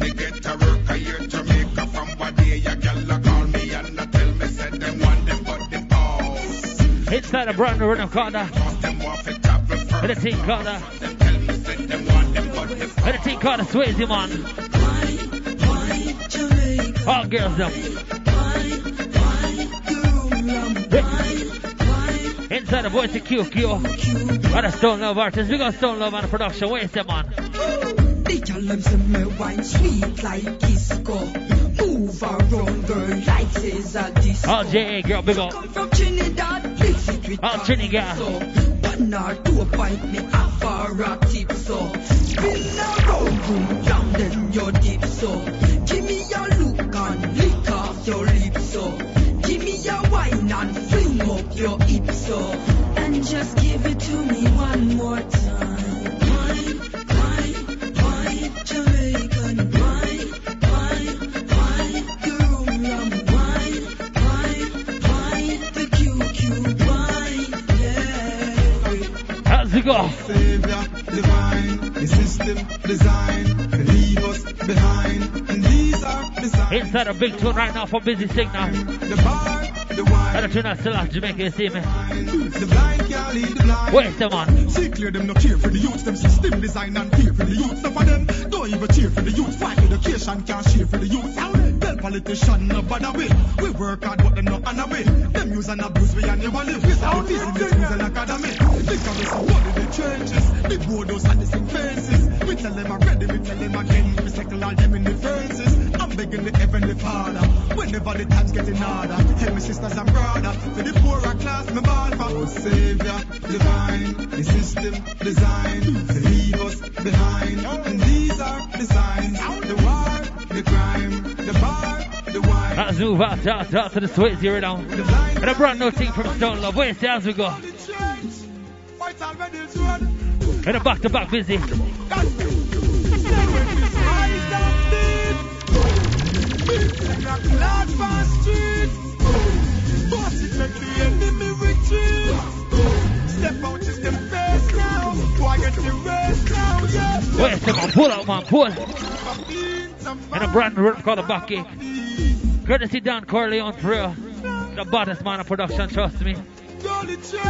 Me get a work here in Jamaica from Badia. Girl, call me and I tell me, said them want them but the boss.
Inside a brand new rhythm corner.
Them want to travel first.
The team corner.
Them tell me, said them want them but the
And the team corner Swayze man. All girls them. The voice of QQ. And a Stone Love artist. We got Stone Love on the production. Where's that man?
The girl them me wine sweet like disco. Move around, girl, like Caesar disco.
All JA girl, big up.
Come from Trinidad, mix it with
All Trinidad.
So one or two pint me for a tip so. Spin around, boom, down then your dip so. The
a big tune right now for Busy Signal.
The bar, the wine,
And a tune still out Jamaica, you see me?
the blind can't lead the blind.
Where's the man?
See clear them no care for the youth, them system design and care for the youth. Some of them don't even cheer for the youth. Fight education can't share for the youth. Tell politician no bother with. We work hard but them no honor with. Them use and abuse we and never live. Without business schools and academy. Because we so what in the trenches. The borders and the same faces. We tell them already, we tell them again. We circle all them in the fences. Begging the heavenly father. Whenever the times get in order. Help me sisters and brothers. For the poorer class, me ball for. Oh Savior, divine, the system designed To leave us behind. And these are the signs. The war, the crime, the bar, the wine.
Let's move out, out, out to the Swayze here now. And a brand new thing from Stone Love. Where's the we go? To busy. Where's the man? Pull out, man, pull. And a brand new rhythm called a Bucky. Courtesy Don Corleone for. The baddest man of production, trust me.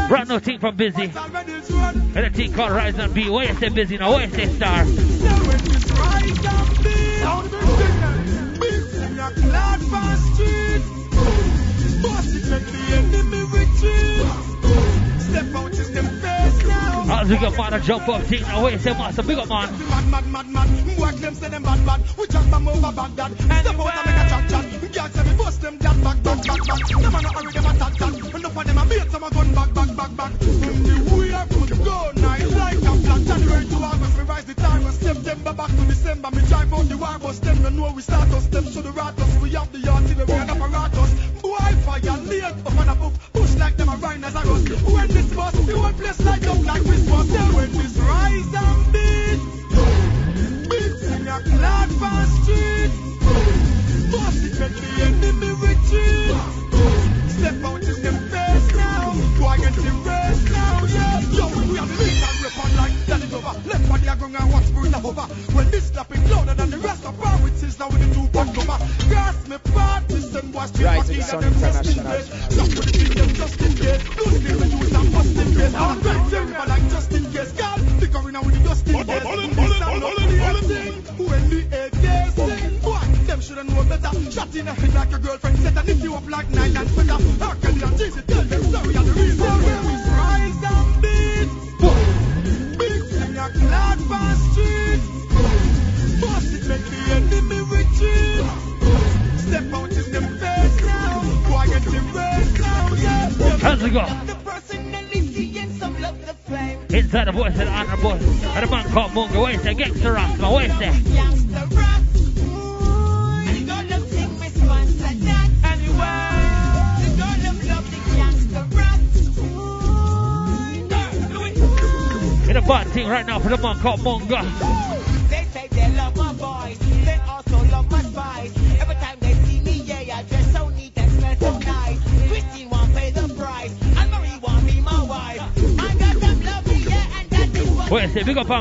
Brand new thing from Busy. And a team called Rise and Be. Where you say Busy now? Where you say Star? As we got man to jump up thing now. Where you say Master? Big up man.
Mad, mad, mad, mad. Work them, say them bad, bad. We jump them over Baghdad. Step out and make a chat, chat. Girls say we bust them that back, back, back, back. Them a no hurry, them a tat, tat. Enough of them a beat, some a gun back, back, back, back. Out the war bus. Them no know we start us. Them should the rat. We have the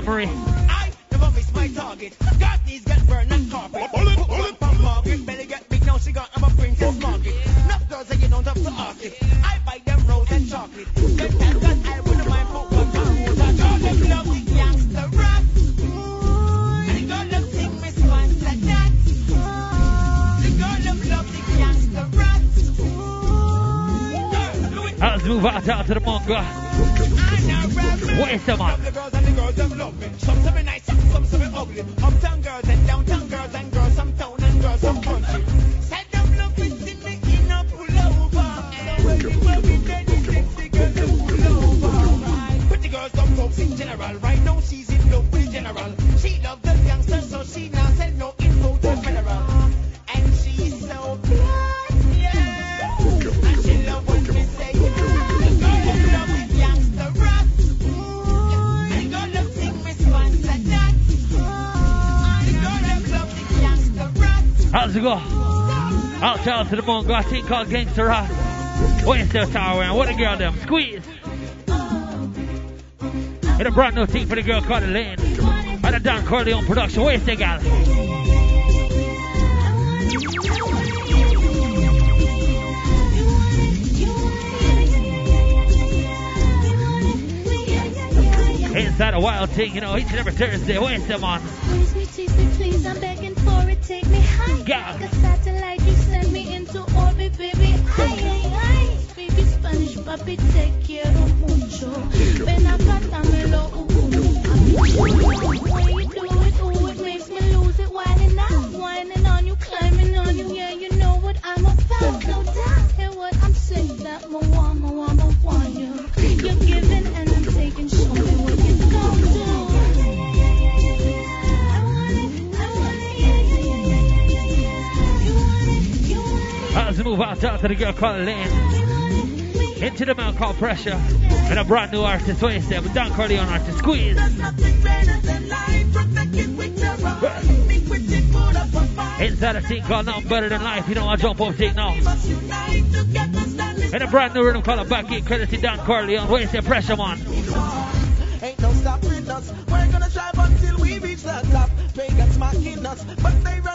Wait,
to the
Mongo. I think called Gangster Rock. Still tower, man. What a girl them. Squeeze. And a brand new thing for the girl called Elaine. And a Don Corleone production. Still gal. Inside a wild thing, you know, each and every Thursday. Wait, still on.
Squeeze me, tease me, please, I'm begging for it. Take me high.
Yeah.
Papi, do it, ooh, it makes me lose it. Whining out, whining on you, climbing on you. Yeah, you know what I'm about,
move out, to the girl called Elaine. Into the man called Pressure. And a brand new artist. Wait, still, but Don Corleone artist. Squeeze. Inside a thing called Nothing Better Than Life. You know I jump up thing now. And a brand new rhythm called a Back. Credit to Don Corleone. Wait, still, Pressure man.
Ain't no stopping us. We're gonna drive until we reach the top. Pagans mocking us, but they run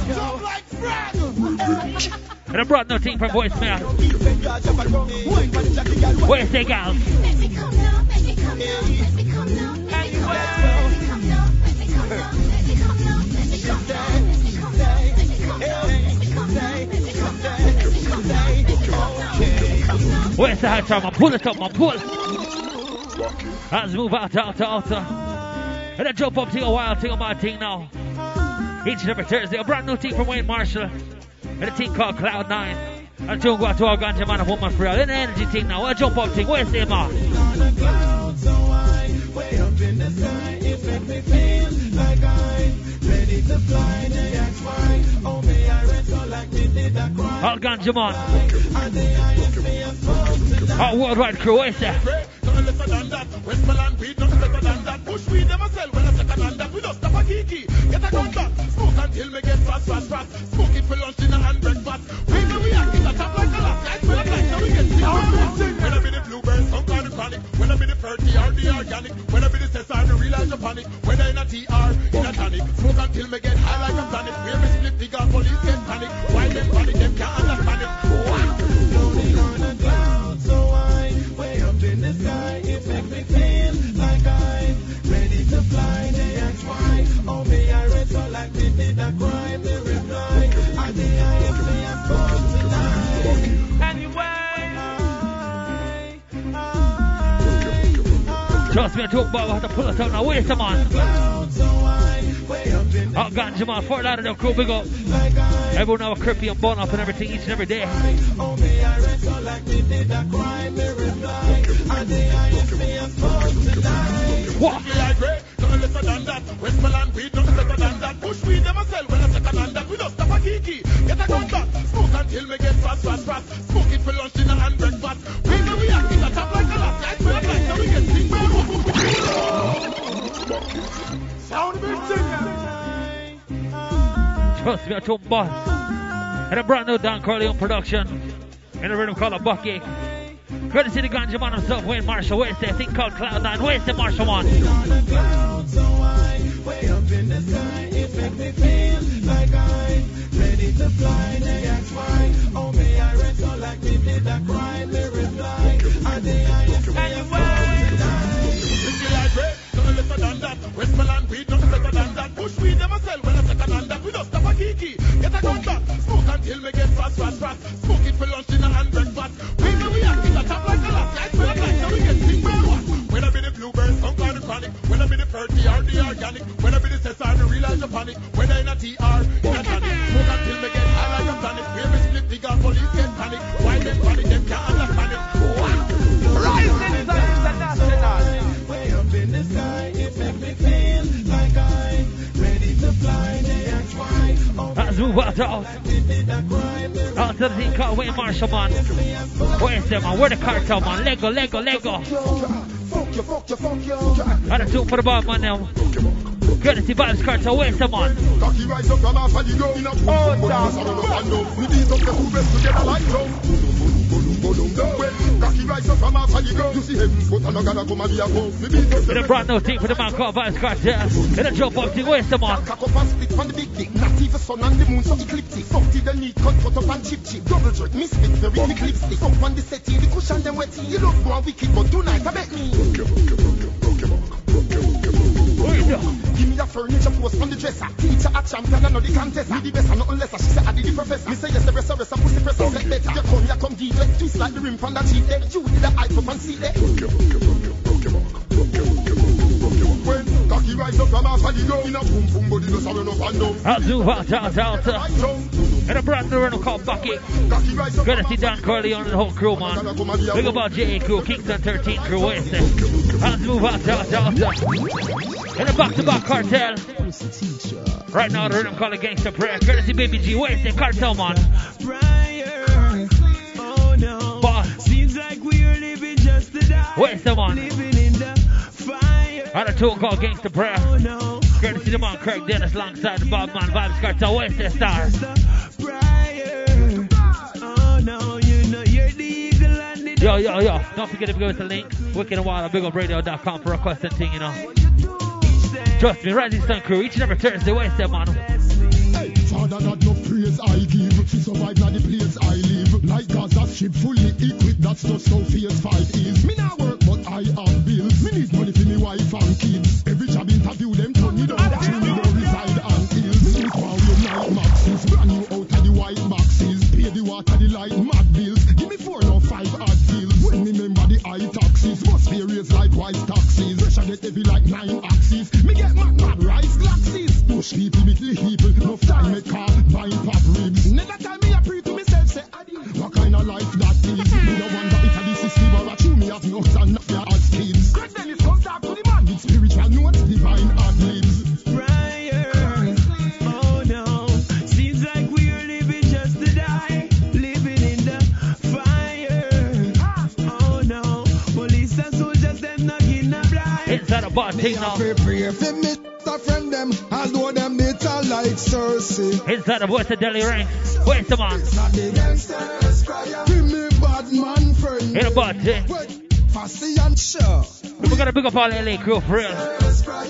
And I brought no
team from voicemail. Where's the gal? Where's the high time? Pull it up, man, pull. Let's move out, out, out. And I jump up to your wild thing on my team now. Each and every Thursday, a brand new team from Wayne Marshall. And a team called Cloud 9. And don't go to our ganja man and woman real. And the energy thing now. A jump up thing. Where's the man?
The I'm I.
All ganja man. Our worldwide crew. Where's that?
Nothing lesser than that. Westmoreland beat, nothing better than that. Push weed, never sell when I second hand that. We don't stop a kiki. Get a gun back. Smoke until me get fast, fast, fast. Smoke it for lunch, dinner, and breakfast. We know we act it a top like a last. Guys, we like now we get sick. When I be the bluebird, some kind of chronic. When I be the 30 or the organic. When I be the cessar, the real hydroponic. When I in a TR, in a tonic. Smoke until me get high like a planet. Where me split the gun, police get panic. Why them panic, them can't understand it. Wow.
Floating on a cloud so high, way up in the sky,
Trust me, I talk about how to pull it out now. Where's the man? Out ganja man, Fort Lauderdale crew, big up. Everyone have a crippy and bun up and everything each and every day.
What? a. We a get a. Smoke until get fast, fast, fast. Smoke it for lunch, dinner and breakfast. We we are
Trust me, I told boss. And a brand new Don Corleone production. In a rhythm called a bucket. Courtesy the ganja man himself, Wayne Marshall. Where's that thing called Cloud9? Where's the Marshall one?
Way up in the sky, it make me feel like I'm ready to fly.
Lego, Lego, Lego. Out of two for the ball man now. Vybz Kartel. Where's the man?
Cocky rise up from off go. In a boom. We beat up the two best together like drum. Well, cocky rise up from off of the go. You see him, but I'm not gonna come and be a foe. We beat up
In a brand new team for the man called Vybz Kartel. In a jump up thing. Where's the man?
Up the sun and the moon so ecliptic. Till the need cut, cut up and chip chip. Double jerk, misfit, very big lipstick. Fuck on the settee, the cushion them wetty. You look go and wicked, but tonight I bet me. Give me a furniture post on the dresser. Teacher a champion, I know the contest. Me the best, and nothing less. She say I did the professor. Me say yes, the rest of rest, pussy press. Set better. You come, you come deep. Twist like the rim from that. There, you did the hype up and see there. Boom body, no sorrow, no fan, no.
Out out, out. In a brand new run called Bucket. Courtesy Don Corleone and the whole crew, man. Big about JA crew, Kingston 13 crew, where's it? Let's move out, out, out. In a back-to-back cartel. Right now, the rhythm called a gangster prayer. Courtesy Baby G, where's the cartel, man?
Oh no. Seems like we're living just to die.
Where's the man?
Living in the fire.
Out of two called Gangsta Prayer. Courtesy the man Craig Dennis alongside the Bob Man Vybz Kartel. Star? Yo, yo, yo. Don't forget to go with the link. Wicked and Wild at bigupradio.com for request and thing, you know. Trust me, Rising Sun Crew, each and every Thursday. The man?
Father, not no praise I give. Survive now the place I live. Like Gaza fully equipped, that's just how phase five is. Me work, I have bills. Me need money for me wife and kids. Every job interview, them turn me down. True, me don't reside and hills. Me wow, you night maxes. Brand new out of the white boxes. Pay the water, the light, mad bills. Give me four, no five odd bills. When me remember the high taxes. Must be raised like white taxes. Pressure get heavy like nine axes. Me get mad, mad rice glasses. Push people with the people. Enough time make car, buying a
bar, now.
Pray for me, a friend them, although them bitter like Cersei.
Inside the voice of Delly Ranx. Where's the man?
Give me bad man friend.
In a.
Fussy and sure.
We're gonna big up all LA crew for real.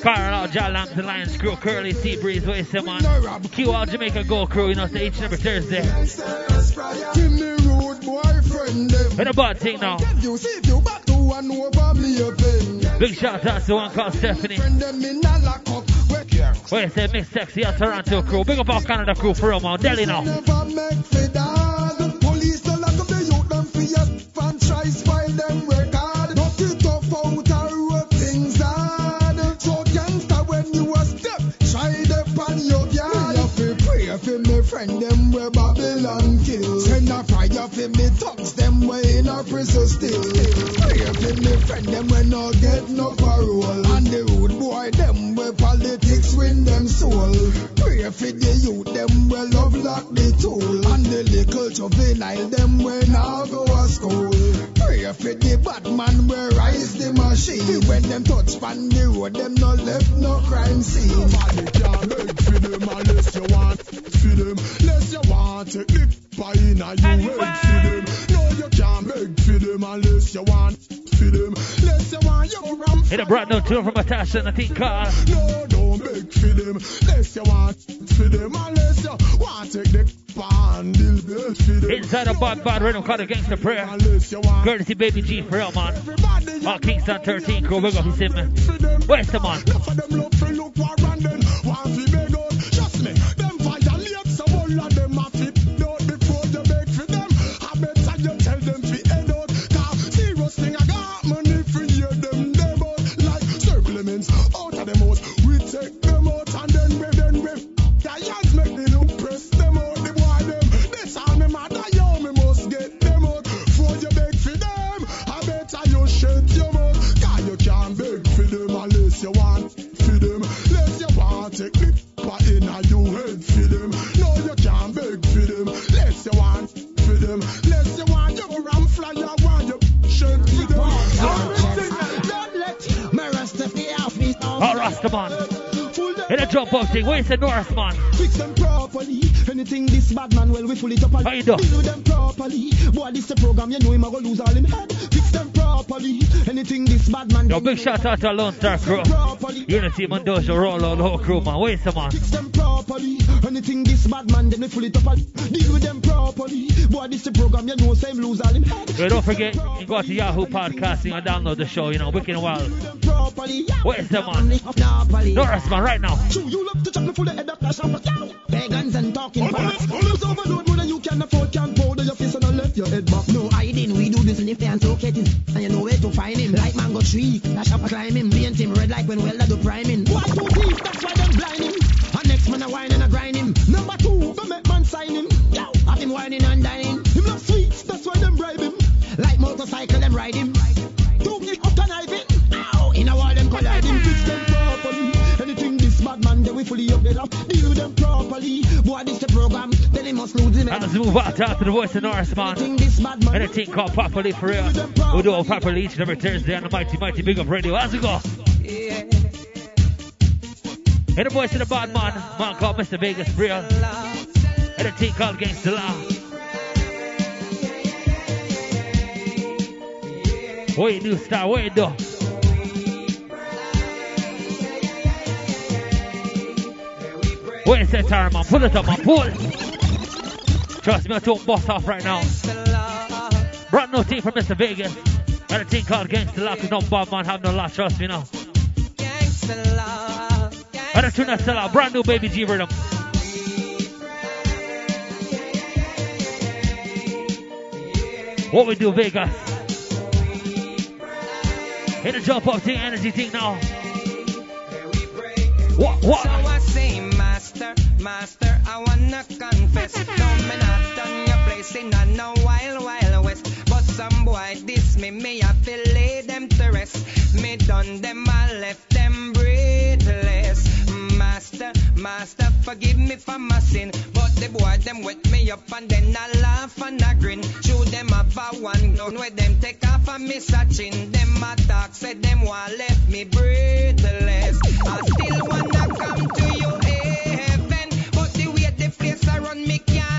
Carl out, John Lambs, the Lions crew, Curly, Sea Breeze, where's the man? Q all Jamaica Go crew, you know, say each and every Thursday.
Give me rude boyfriend them.
In a bar, take now.
You see if you back to one over a pen.
Big shout out to one called Stephanie. Wait, say Miss Sexy at Toronto crew. Big up all Canada crew for real, man. Delly now.
Them record, out. So gangster when you a step, try your pray for me friend them where Babylon kill. Send a fire for me thugs them way in a prison still. Prayer for me friend them when no get no parole. And the rude boy them where politics win them soul. Pray for the youth them where love lock the tool. And the little juvenile them where now go to school. Pray for the bad man where rise the machine. When them touch pan the road them no left no crime scene.
Nobody can beg for them unless you want for them. Unless you want take the pie in a you beg for them. No, you can't beg for them unless you want for them. Unless you want you ram
Hit a brand new tune from Natasha and I think called
No, don't beg for them. Unless you want for them. Unless you want take the pan deal for them.
Inside a bad bad rhythm called against the Prayer.
Unless you want
Courtesy Baby G for real man. All Kingston 13 crew, up his him. Where's the man?
Enough of them love for look war and then want fi
off me.
All Rastaman. Hit a jump up thing. Where's the North man?
Fix them properly. Anything this bad man, well, we full it up and
How you do?
deal with them properly. Boy, this the program, you know him, I go lose all him head. Fix them properly. Anything this bad man,
Yo, big shout out to Lone Star crew. Unity Mandoja roll out the whole crew, man. Where's the man?
fix them properly. Anything this bad man, then we full it up and deal with them properly. Boy, this the program, you know, same lose all him head.
Yo, don't forget, you go to Yahoo Podcasting and download the show, you know, Wicked and Wild.
Properly.
Where's the man?
Properly.
North man, right now.
True, you love to chop me full of head up, flash up, yo. Pagans and talking facts. Use overload more than you can afford, can't powder your face and I left your head back. No hiding, we do this in the fans, so get. And you know where to find him. Like mango tree, dash up, climb him, paint him red like when welder do him. Why two thief, that's why them blind him. And next man a wine and a grind him. Number two, go make man sign him. Yo, have him whining and dining. Him love sweets, that's why them bribe him. Like motorcycle, them ride him. Two kick up conniving. Ow, in a wall them collide him. Fix them properly. Anything bad man, they we fully up it up. Deal with them properly. Boy, this the program, then he must lose him.
And let's move out after the voice of North man. And a thing called Properly for real. We do it properly each and every Thursday on the Mighty Mighty Big Up Radio. How's it go? And the voice of the bad man, man called Mr. Vegas for real. And a team called Gangsta Law. What you do, star? What you do? What is that time, man? Pull it up, man. Pull. Trust me, I don't bust off right now. Brand new team from Mr. Vegas. And a team called Gangsta Law, cause no bad man have no law, trust me now. And a tune that's brand new Baby G rhythm. What we do, Vegas? Hit a jump up thing, energy thing now. What, what?
Master, I wanna confess. No, me not done your place in a no wild, wild west. But some boy diss me, me I feel lay them to rest. Me done them, I left them breathless. Master, Master, forgive me for my sin. But the boy them wet me up and then I laugh and I grin. Show them have a one gun where them take off a miss a chin. Them attack said them want left me breathless. I still wanna come to you place I run me can't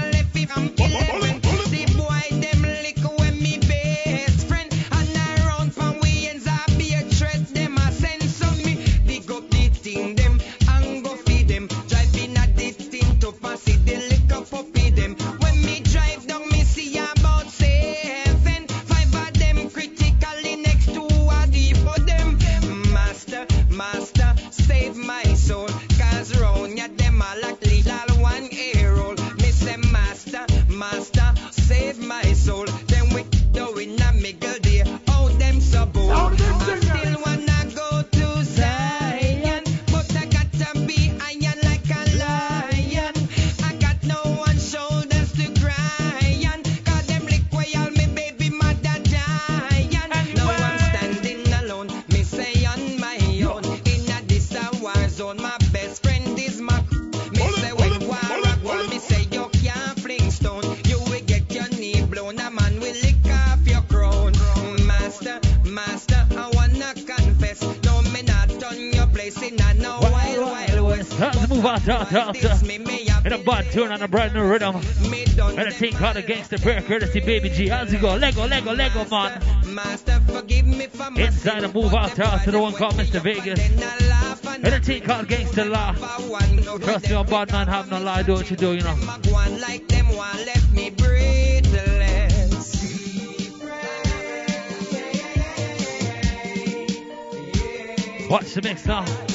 move out. In a bad tune on a brand new rhythm. And a thing called a gangster prayer courtesy baby G. How's it go? Lego, Lego, Lego, man. Inside a move out to the one called Mr. Vegas. And a thing called gangster law. Trust me, a bad man have no lie. Do what you do, you know. Watch the mix now.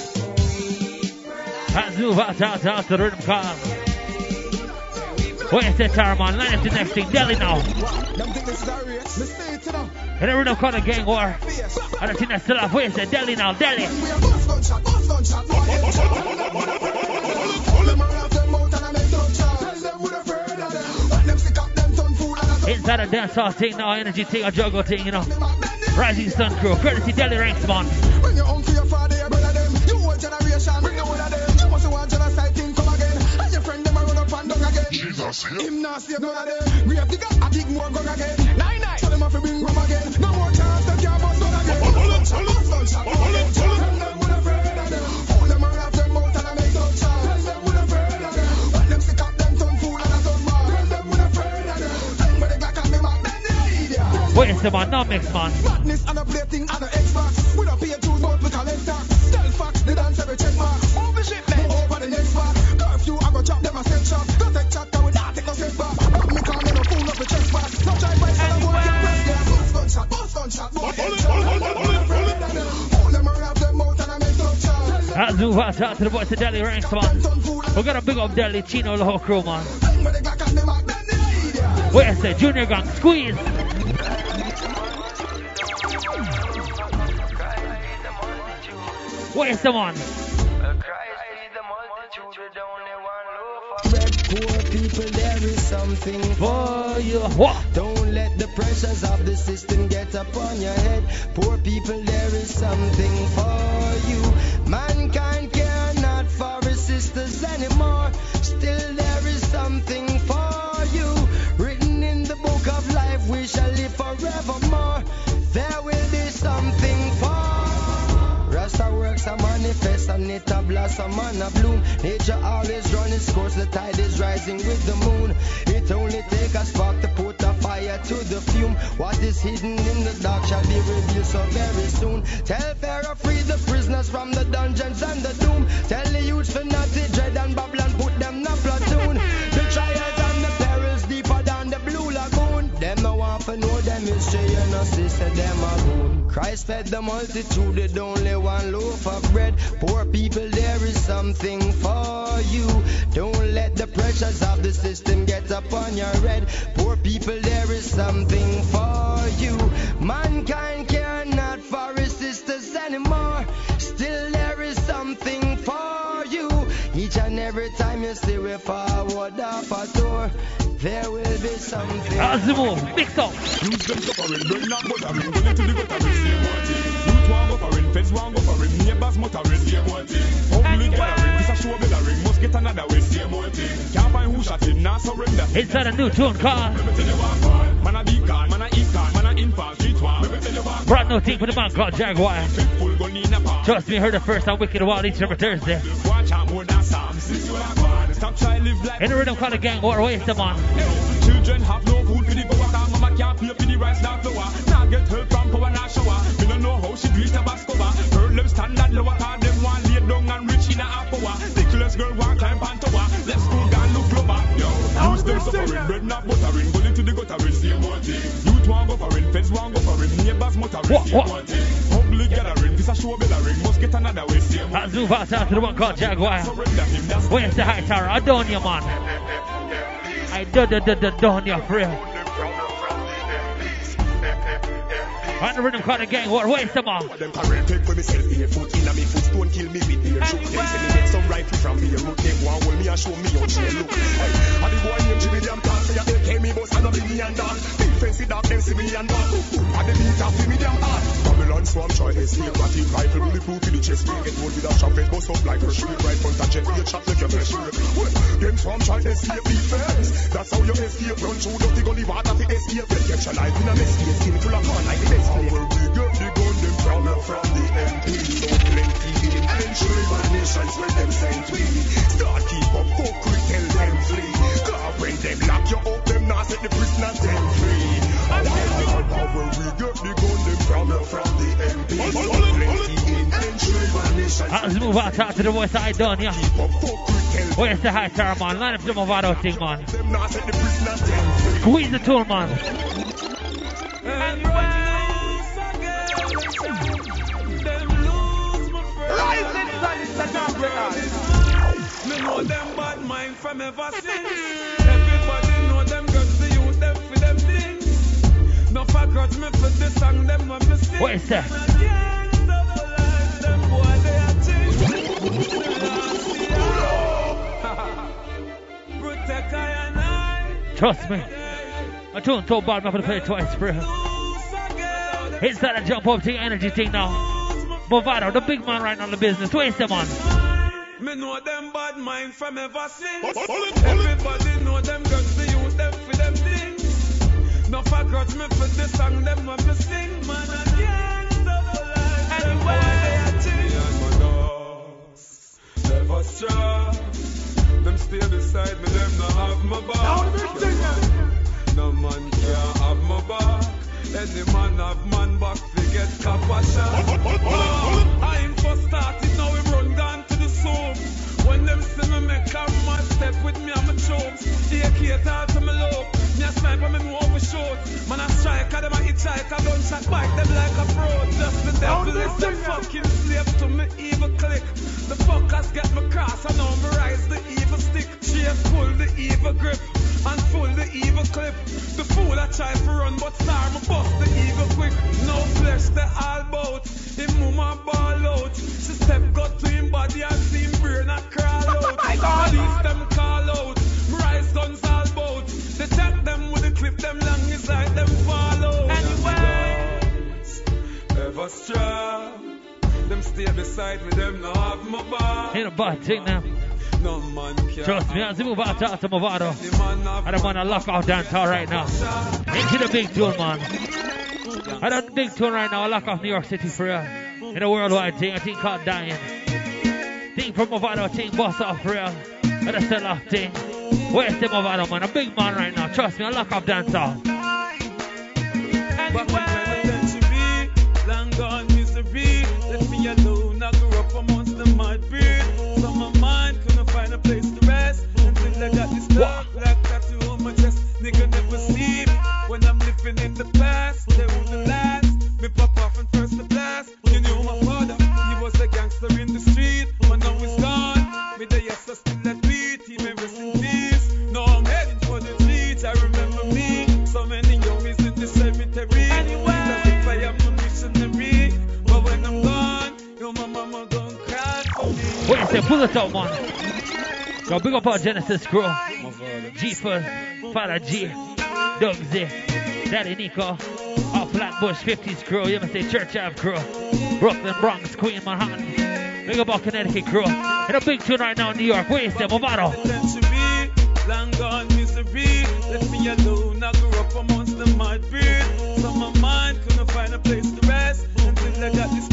Let's move out, out, out to the rhythm Taraman? Line up the next thing. Delly now. And the rhythm call the gang war. And the thing still the Delly now? Delly. Inside a dance hall thing now, energy thing, a juggle thing, you know. Rising Sun Crew, courtesy Delly Ranx, man.
Again. Jesus, Him not save none of them. We have digger, I dig more gun again. Nine, nine. So them have to bring rum again. No more chance, them can't bust gun again. Gunshot, gunshot, gunshot. Tell them we're afraid of them. Hold them around them mouth and I make them shout. Tell them we're afraid of them. When them sick up, them turn fool and I turn mad. Tell them we're afraid of them. Send me the Glock and me back, then they idiot.
Where's the man? Not mix, man.
Madness and a plating and a
Let's move out, out to the boys to Delly Ranx, man. We got a big up Delly, Chino, the whole crew, man. Where's the Junior Gang? Squeeze. Where's the one?
Poor people, there is something for you.
What?
Don't let the pressures of the system get upon your head. Poor people, there is something for you. Mankind care not for his sisters anymore. Still, there is something for you. Written in the book of life, we shall live forevermore. There will be something for Rasta works a manifest and it a blossom and a bloom. Nature always run its course, the tide is rising with the moon. It only take a spark to put fire to the fume. What is hidden in the dark shall be revealed so very soon. Tell Pharaoh free the prisoners from the dungeons and the doom. Tell the youths for to dread and Babylon put them in a platoon. The trials and the perils deeper than the blue lagoon. Them no want to know them history and no sister them a goon. Christ fed the multitude with only one loaf of bread. Poor people, there is something for you. Don't let the pressures of the system get upon your head. Poor people, there is something for you. Mankind care not for his sisters anymore. Still, there is something for you. Each and every time you see we forward off a tour, there will be something.
Ah, Azimo, mix up.
Use them suffering, not into the same one thing. Youth it, feds it, neighbors muttering, one thing. Gathering, this a show billering, must get another way, one thing. Can't find who shot now surrender.
Inside a new tune called
Man a car, man a car, man a infant, street one.
Brand new thing for the man called Jaguar. Trust me, heard it first on Wicked Wild each every Thursday.
Watch out more than Sam, since you are gone. Stop trying to live like
In the rhythm called the gang war, where's the man?
Children have no food for the power, cause mama can't pay for the rice nor flour. Now get help from power nor shower. Me no know how she it a baskova. Girl them standard lower, cause them want lay down and rich in a hour. The girl want climb on tower. Left them suffering, bread not buttering. Into the guttering, same one thing. Youth want go for it, feds want go for it, neighbors muttering,
What, what?
thing. Public gathering, this a show bellering, must get another way, same one
Let's move out to the one called Jaguar. Where's the high tower? Adonia, man. I do do do do for real. On the rhythm called the gang war, where's the man?
Them parade take for myself here foot in a me foot stone kill me with beer shoot them say me get some rifle from beer root them want hold me and show me how she look. Hey and the boy named Jimmy damn talk say they came me boss and a bring me and dog it dog them see me and dog and the beat off me damn hard Babylon swarm try escape him rifle really proof in the chest get hold with a shot bust up like her shield right front and jet eight shot make your flesh them swarm try escape defense that's how you escape. Run through dirty gully water to escape. Get your life in a mess. Skin full of fun like the best play where we get the gun them from from the MP so plenty in
penitentiary nations when them sent we. Start keep up fuckery, tell them flee. God when them lock you up, them not set the prisoner set free. The gun them from you from the MP. Plenty in.
Let's move out talk to the voice I done, yeah. Where's the high star, man? Line up the Mavado thing, man.
Them the prisoner set free.
Squeeze the tool, man.
Rising sun is a number. Me know them bad mind from ever since. I and I.
Trust me. I tune so bad, I'm gonna play it twice, bro. It's that jump up thing, energy thing now. Mavado, the big man right now in the business. Where's the man?
Me know them bad mind from ever since. Everybody for grudge me for the song, them when me sing. Man, I can't stop life. They are things. Me and my dogs never stray. Them stay beside me, them no have my back. No man can have my back. Any man have man back, forget copper shot. Oh, I ain't for started, now we run down to the soup. When them see me make a mad step with me, I'm a chokes. They cater to me low. Me a sniper, me know overshoot. Man a striker, them a hitchhiker, gunshot bite them like a fraud. Just the devil is the fucking slave to me evil click. The fuckers get me cross, I know me rise the evil stick. Chase pull the evil grip and pull the evil clip. The fool I try to run, but star me bust the evil quick. No flesh, they all bout. Him mama ball out. She step got to him body and see him brain a crawl out. Police them call out. Rise guns all bout. They check them with the clip, them long is like them follow. Anyway, ever strong. Them stay beside me, them not have my back.
Ain't a bad thing now.
No man can.
Trust me, as we move out talk to Mavado. I don't want to lock off dance right now. Into the big tune, man. I don't big tune right now. I lock off New York City for real. In a worldwide thing, I think called dying. Thing from Movado, thing boss off for real. And a sell off thing. Where's the Mavado, man? A big man right now. Trust me, I lock off dance hall.
Back when penitentiary, long gone misery. Me alone, I grew up amongst the mud breed. So my mind couldn't find a place to rest I got this dark me.
Where's the pull out, man? Yo, big up our Genesis crew. G for Father G, Doug Z, Daddy Nico, our Flatbush 50s crew, you must say Church Ave crew, Brooklyn, Bronx, Queen, Manhattan, big up our Connecticut crew, and a big tune right now in New York. Where's the
Mavado? Long gone misery. Left me alone, I grew up amongst the mud breed. So my mind couldn't find a place to rest until I got this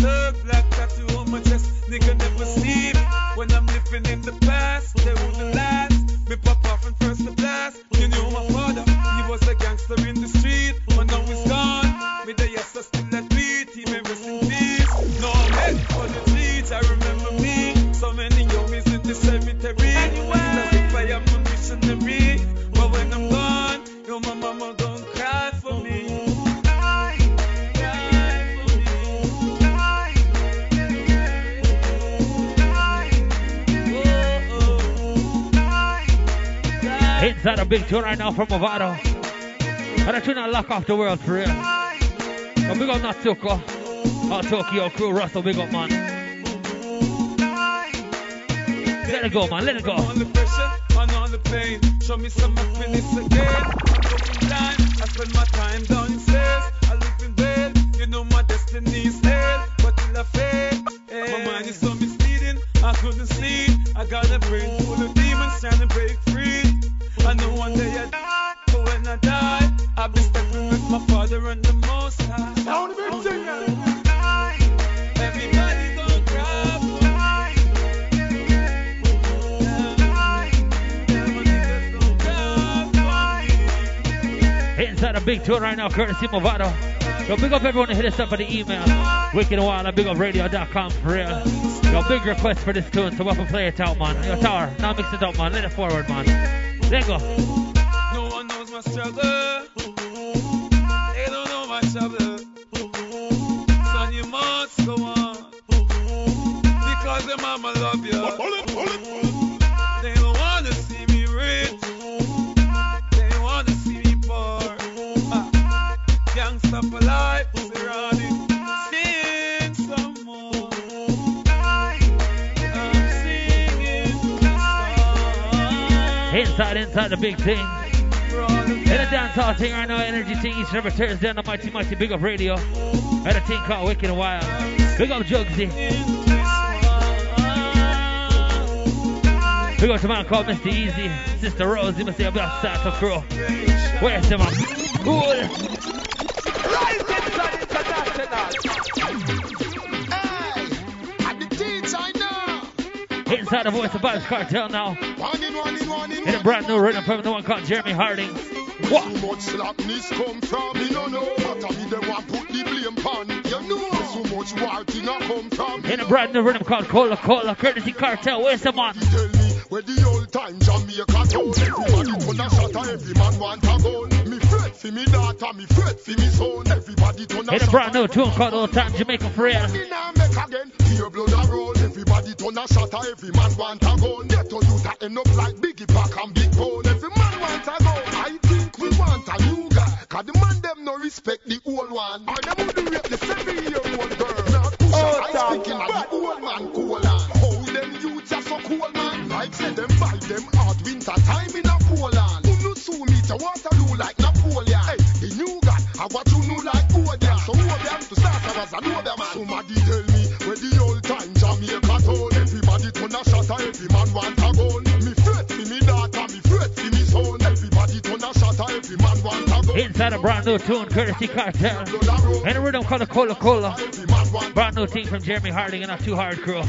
Inside a big tune right now from Mavado. And I tune to lock off the world for real. So big up Natsuko, our Tokyo crew, Russell, big up man. Let it go, man, let it go.
On the pressure, on all the pain. Show me some happiness again. I'm going blind. I spend my time downstairs. I live in bed. You know my destiny's hell. But till I fail, my mind is so misleading. I couldn't sleep. I got a brain full of demons trying to break
Inside a big tour right now, courtesy Movado. Yo, big up everyone who hit us up at the email. Wicked Wild at bigupradio.com for real. Yo, big request for this tune, so we'll play it out, man. Yo, Tower, now mix it up, man. Let it forward, man. There you go.
No one knows my struggle. My trouble. Son, you must go on. Because your mama love you. They don't wanna see me rich. They wanna see me poor. Gangsta for life,
Inside, inside the big thing. In a dance hall thing right now, energy thing each and every Thursday on the Mighty Mighty Big Up Radio. At a thing called Wicked and Wild. Big up Jugsy. Big up to man called Mr. Easy. Sister Rose, you must say a bit of Sato Crew. Where's the man? Cool. Inside the voice of Vybz Kartel now. In a brand new rhythm from the one called Jeremy Harding.
What? Too much slackness come from me, no know. But I be the one put the blame pan. You know, so much war thing a come from.
In a brand new rhythm called Cola Cola, courtesy Kartel. Where's the man?
Tell me where the old time Jamaica town. Everybody turn a shot, every man want a gun. Me fret for me daughter, me fret for me son. Everybody turn a
In a brand new tune called Old Time Jamaica for.
Me nah make again. Pure blood a roll. Everybody turn a shot, every man want a gun. Get to you that end up like Biggie Pack and Big Bone. Every man want a gun. I want a new guy. Cause the man them no respect the old one. Or them would rape the seven year old girl. Now push oh, I speaking of the old man cool on. How them youths are so cool man. Like say them buy them hard winter time in a Poland. Who no sue me to Waterloo like Napoleon. Hey, the new guy, I want you know like Odeon. So Odeon to start as a know them man. Somebody tell me where the old time Jamaica town. Everybody turn a shot, every man want a gun. Me fret for me daughter, me fret for me son.
Inside a brand new tune, courtesy Kartel. And a rhythm called Cola Cola. Brand new thing from Jeremy Harding and a Too Hard crew.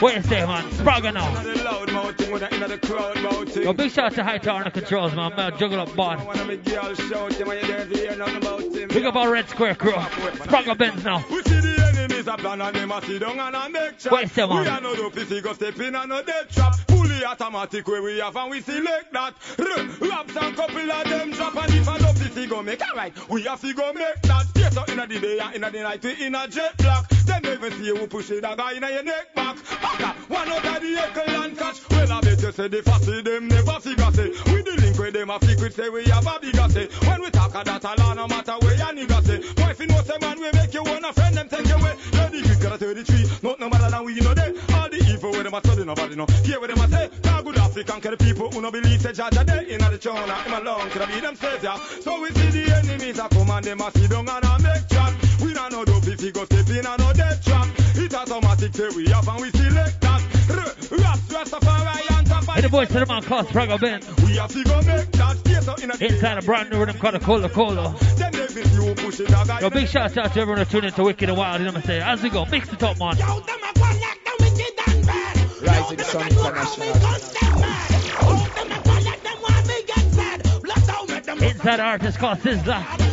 Where's the man? Spragga now. Yo, big shout out to Hightower on the controls, man. Man, juggle up bond. Big up our Red Square crew. Spragga Benz now.
We see the enemies a plan and them a sit down and a make.
Where's the man?
We are no dope, see go step in and no dead trap. Fully automatic where we have and we select that. R- Raps and couple of them drop and if a dope see go make alright. We have to go make that. Yes, so inna the day and inna the night we in a jet black. Them never see you push it dagger inna your neck back. Baka, one out of the echo and catch. Well, I bet you say the fussy them never figure say. We the link where them a secret say we have a bigger say. When we talk of that a law no matter where your nigga say. Boy, if you know say man we make you one a friend them take you away. You're the quick got 33, not no matter than we know they. All the evil where them a study nobody know. Hear what them a say. Now good African the people who no believe say Jah day inna the chona. Him alone could be them savior. So we see the enemies a come and them a sit down and a make chat. We not know dope if you go step in and no dead trap. It automatic say we have and we select that. R- Raps and
the voice of the man called Spragga Ben.
We have to go make that. Yes, so inna the
Inside a brand new rhythm called Cola Cola.
Them never see you push it dagger.
Yo, big shout out to everyone who tuned into Wicked and Wild. You know what I'm saying? As we go, mix it up, man.
Rising Sun International.
Oh, Inside artist called Sizzla.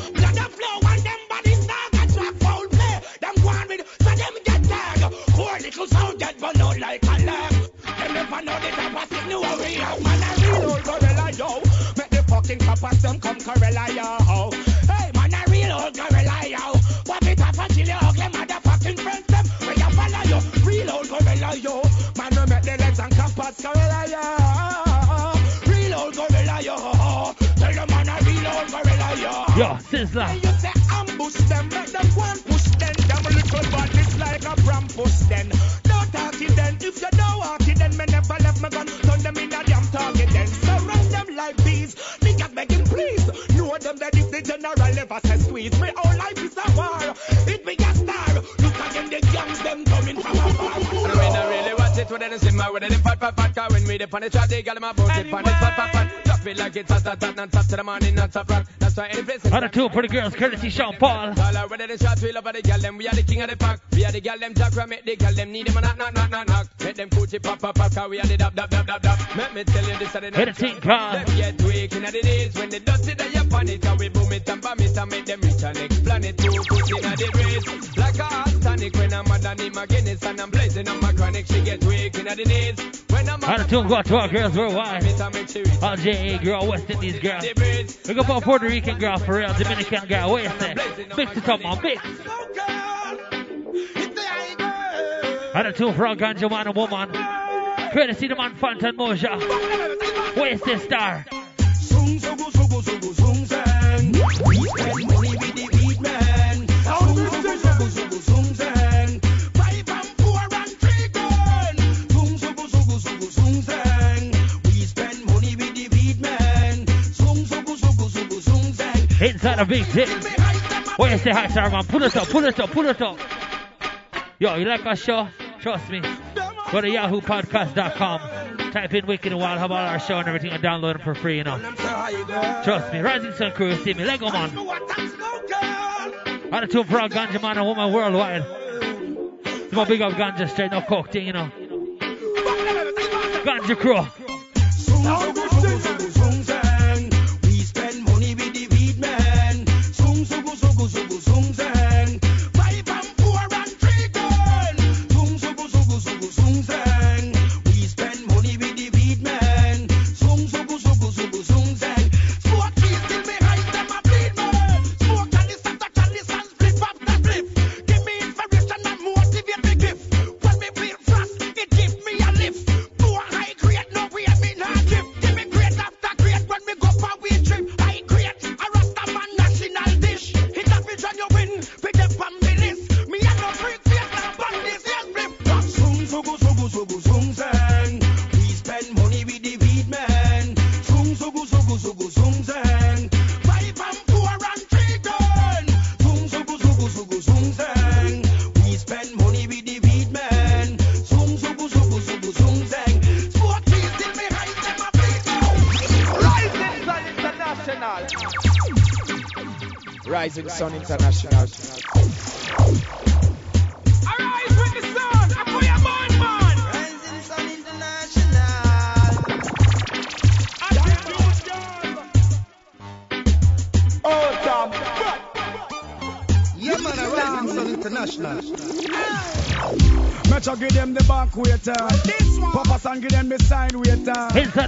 Little sound get burn out like a lamp. Them never know the type of thing you worry out. Man, I real old gorilla, yo. Make the fucking coppers them come corella, yo. Hey, man, I real old gorilla, yo. Pop it up and chill your ugly motherfucking friends, them. Where you follow, yo. Real old gorilla, yo. Man, we make the legs and coppers corella, yo. Real old gorilla, yo. Tell the man a real old gorilla, yo.
Yo, Sizzla.
You say ambush them, make them go and push them. Them little bodies like a brampus then. Don't talk it then. If you don't walk it then, me never left my gun. Turn them in a damn target then. Surround them like bees. Niggas begging please. Know them that if the general ever says squeeze. My whole life is a war. It be a star. Look again the gangs them coming from afar.
And I it, when they see my when they fat fat fat car when we dip on the track, they got my boat dip on it fat fat fat. Drop
it like it's hot, hot, hot, non-stop to the morning, non-stop rock. That's why any place.
A two the girls, courtesy Sean Paul.
All the shots, we love the girl, them. We are the king of the pack. We are the girl, them jack, make the girl, them need them, knock, knock, knock, knock, knock. Make them coochie pop, pop, pop, cause we are the dab, dab, dab, dab, dab. Let me tell you this, the
Hit a team car.
Them get weak in the days when they dusty, they up on it, and we boom it and it and make them reach our next planet. Two foot in the breeze. Like a hot tonic when I'm mad and him again, and I'm blazing on my chronic. She get weak in the knees. When I'm
On a two go out to our girls worldwide. All JA girl, West Indies girl. We go for Puerto Rican girl for real, Dominican girl. You say? Mix it up, man, mix. On two for our ganja man and woman. Courtesy the man Fantan Mojah. What you say, star?
Sung sugu sugu sugu sung sang.
Inside a big tip. What you say, hi, star man? Pull it up, pull it up, pull it up. Yo, you like our show? Trust me. Go to yahoopodcast.com. Type in Wicked and Wild, have all our show and everything, and download them for free, you know. Trust me. Rising Sun Crew, see me. Lego man. On a two for our ganja man and woman worldwide. It's my big up ganja straight, no coke thing, you know. Ganja crew.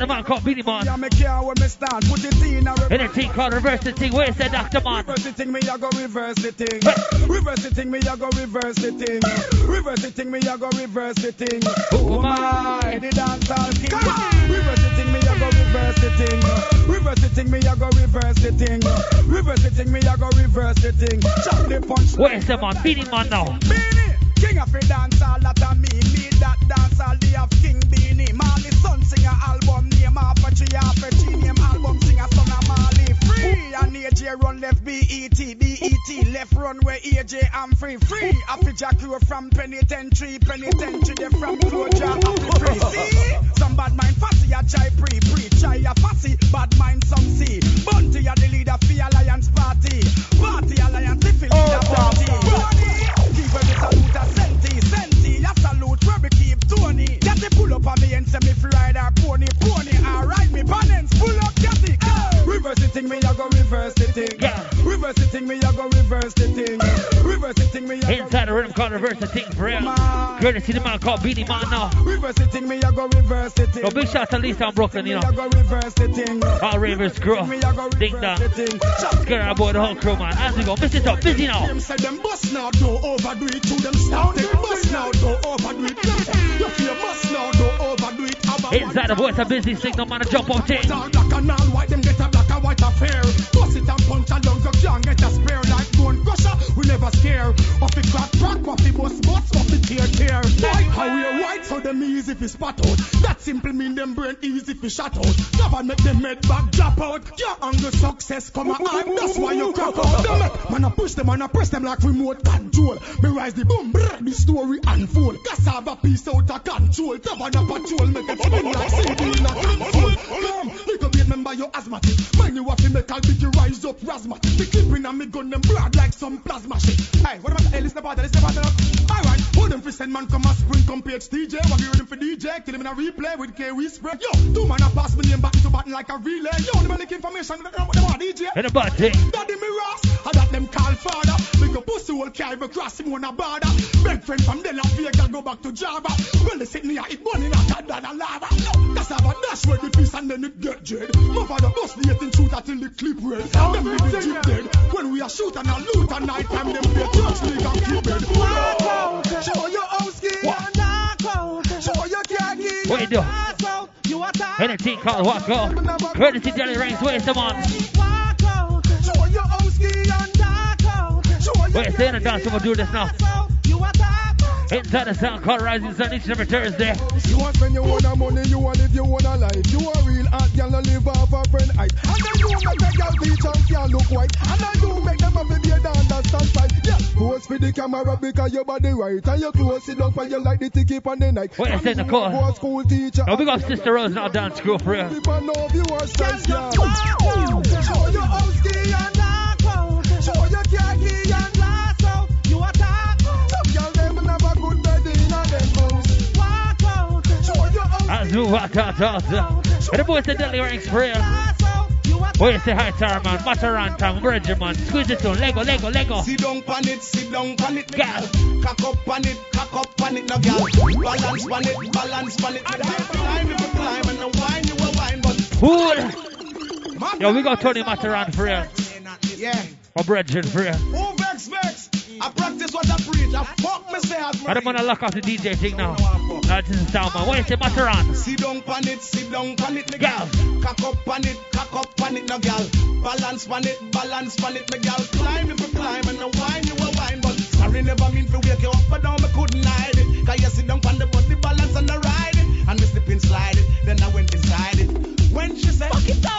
The man Beenie Man.
Yeah,
me care where me stand. Put it in a
In a thing called reverse the thing. Where you Dr. Man?
Reverse the thing, me I go reverse the thing. Reverse the thing, me I go reverse the thing. Reverse the thing, me I go reverse the thing. Who oh, am I? The dancehall king. Reverse the thing, me I go reverse the thing. Reverse the thing, me I go reverse the thing. Reverse the thing, me I go reverse the thing. Chop the punch.
Where is the man? Beenie Man now.
Beenie, king of the dancehall free. Free happy Jack crew from penitentiary, penitentiary
Courtesy the man called Beenie Man now.
reverse the thing, me I go reverse thing.
Yo, big shout to Lisa and Brooklyn, you
Me I go reverse the thing.
All ravers crew. Ding dong. Scare about the whole crew, man. As we go, miss it up, busy now.
Them say them bust now, don't overdo it. To them start them bust now, don't overdo it. You feel bust now, don't overdo it.
Inside the voice, a busy signal, man, a jump out thing.
Black and all white, them get a black and white affair. Bust it and punch and you can't get a spare like bone crusher. We never scare. The so them easy fi spot out. That simple mean them brain easy
fi shut out. Never make them head back drop out. Your angle success come hard, that's why you crack out. It, man, I push them and I press them like remote control. Me rise the boom, brr, the story unfold. Cassava piece out of control. Tavern a patrol, make it spin like CD in a console. Come, little bit member you asthmatic. Mind you have to make a big rise up rasmatic. The clipping and me gun them broad like some plasma shit. Hey, what about hey, listen about that, listen about that. Alright, hold them for send man come a spring come page DJ. What you ready for DJ? Kill him in a replay with K we spread. Yo, two man a pass me name back to button like a relay. Yo, them a lick information. Them a DJ.
In a body.
Daddy me Ross, I got them call father. Make a pussy will carry across him on a border. Big friend from De La Vega go back to Java. Well, they sit near it burning hotter than a lava. No, that's how a dash where the piece and then it get dread. My father bust the 18 shooter till the clip red. Them be the jeep dead. When we are shoot and a loot at night time, them play church league and keep it. Walk out, show your
What you do? Anything called Walk Out. Courtesy Delly Ranx, where's the man? Wait, stay in the dance, we'll do this now. Inside the sound called Rising Sun each and every Thursday.
You want spend your own money, you want live your own life. You a real hot no live off a friend height. And you make a girl teach and look white. And then you make them have a beard and understand fight. Yeah, pose for the camera because your body right. And your clothes sit down for you like the ticket on the night.
Wait a second, Nicole.
Go school teacher.
Now, big up Sister Rose now dance school for real.
If I know you are size, yeah.
Show your house key and knock out. Show your car key and blast out. You attack.
Some girl them never good bed in a them house.
Walk out. Show your house
As we walk out, out. And the boys the Delly Ranx for real. Wait, say hi, Tara, man. Matterhorn time, Bridger, man. Squeeze it on. Lego, Lego, Lego.
Sit down pan it, sit down pan it, girl. Cock up pan it, cock up pan it, no girl. Balance pan it, balance pan it. Climb if you climb and the wine you a wine, but
Cool. Yo, we got Tony Matterhorn for real.
yeah.
Or Bridger for real.
Who vex vex? I practice what I preach. I fuck myself.
I don't want to lock off the DJ thing now. Now this is sound, man. What you say, Matterhorn?
Sit down pan it, sit down pan it, me gal. Cock up pan it, cock up pan it, no gal. Balance pan it, balance pan it, me gal. Climb if you climb and the wine you a wine, but sorry never mean to wake you up, but down me couldn't hide it. Cause you sit down pan the body balance and the ride it, and me slip and slide it. Then I went inside it. When she said, Fuck it out, Tony. Now me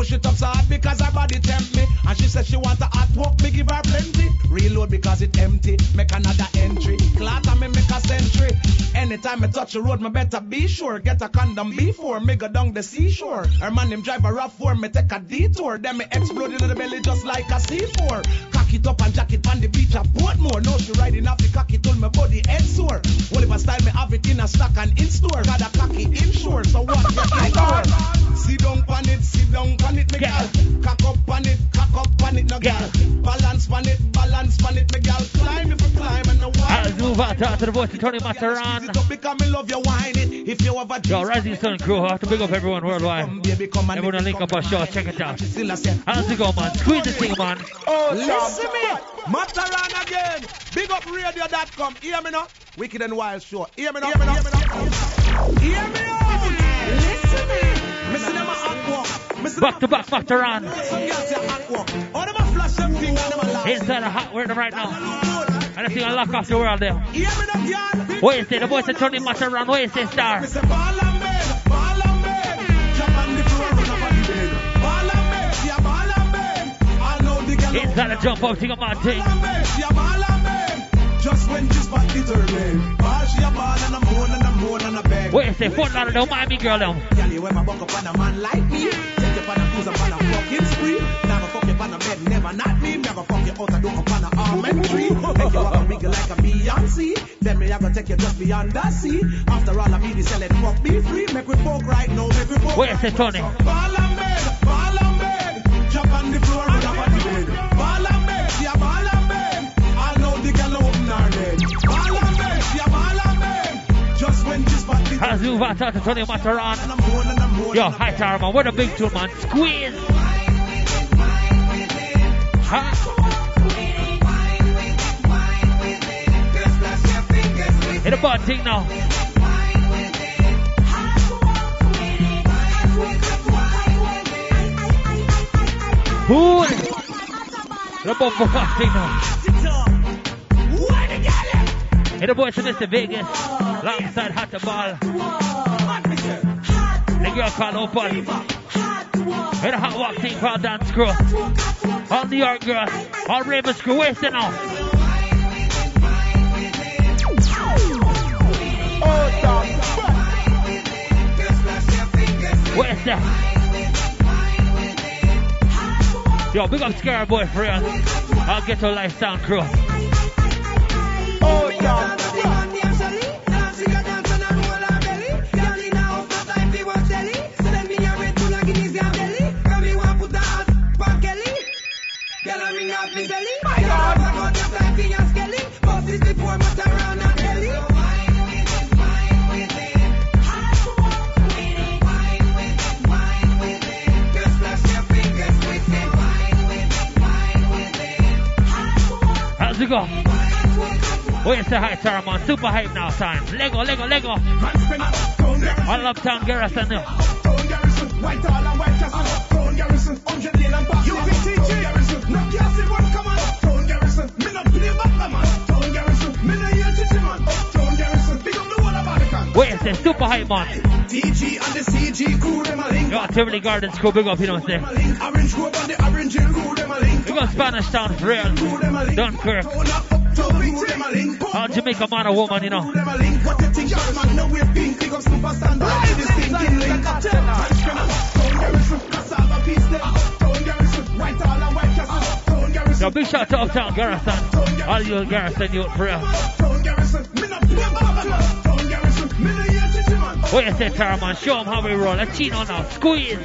push it up so hard because her body tempt me, and she said she want a hot walk, me give her plenty. Reload because it empty, make another entry. Clatter me make a century. Anytime I touch the road, me better be sure. Get a condom before me go down the seashore. Her man him drive a rough for me take a detour. Then me explode in the belly just like a C4. Cock it up and jack it on the beach at Portmore. Now she riding off the cocky till my body head sore. Well if I style me have it in a stock and in store. Got a cocky inshore, so what for? Sit down pan it, sit down pan it, me gal. Cock up pan it, cock up pan it, no gal. Balance pan it, balance pan it, me gal. Climb if you climb and the wine.
Let's move out to the voice of Tony Matterhorn.
Because me love you wine it. If you have a
Yo, Rising Sun crew, I have to big up everyone worldwide. Everyone to link up our show, check it out. How's it go, man? Squeeze the thing, man.
Oh,
Listen me.
Matterhorn again. Big up radio.com. Hear me now? Wicked and Wild Show. Hear me now? Hear me now? Hear me now?
Hear me out. Listen me. Them thing and them a laugh.
Inside the hot we're right now. And I think I lock off the world there. What you say? The voice of Tony Matterhorn. What you say, star?
Run.
Inside the jump up, think of thing.
Ball and bed, yeah, ball and bed. Just when she spot determined. Ball, she a ball and a moan and a moan and a.
What you say? Foot out of the Miami girl, them.
Girl, you wear my buck up on a man like me. Take you on a cruise up on a fucking spree. Go fuck you on a bed, never not me. Go fuck you out a door up on a almond tree. Make you walk a wiggle like a Beyonce. Then me I go take you just beyond the sea. After all, I mean the selling fuck be free. Make we poke right now, make we poke.
What you say, Tony?
Ball and bed, ball and bed. Jump on the floor,
out to Tony Matterhorn. Yo, hi, Tara, man. What a big tune, man. Squeeze. Huh? Hit a button thing now. Cool. The bumper cock thing now. Hit the boys to Mr. Vegas. Alongside Hot the Ball. A girl called Opal. In a hot walk thing called Dance Crew. All New York girls. All Raven Crew. Where's it? Where's that? Yo, big up Scare Boy for real. I'll get to life sound crew.
Oh, yeah.
Where you say hi, Tara, man? Super hype now time. Lego, Lego, Lego. All uptown Garrison. now.
White white garrison, garrison. No castle one come on. Garrison. Me no play back man. Crown garrison. Me man. Garrison. The Vatican.
Where you say super hype, man?
DG and the CG crew them a link.
Yo, Tivoli Gardens crew, big up, you know what I'm saying?
Orange Grove and the Orange crew them a link.
We got Spanish Town real. Dunkirk.
Them a.
All Jamaica man or woman, you know.
Them. What you. Big up them.
Yo, big shout to Uptown Garrison. All you Garrison youth for real. What you say, Tara, man? Show 'em how we roll. A chino now. Squeeze.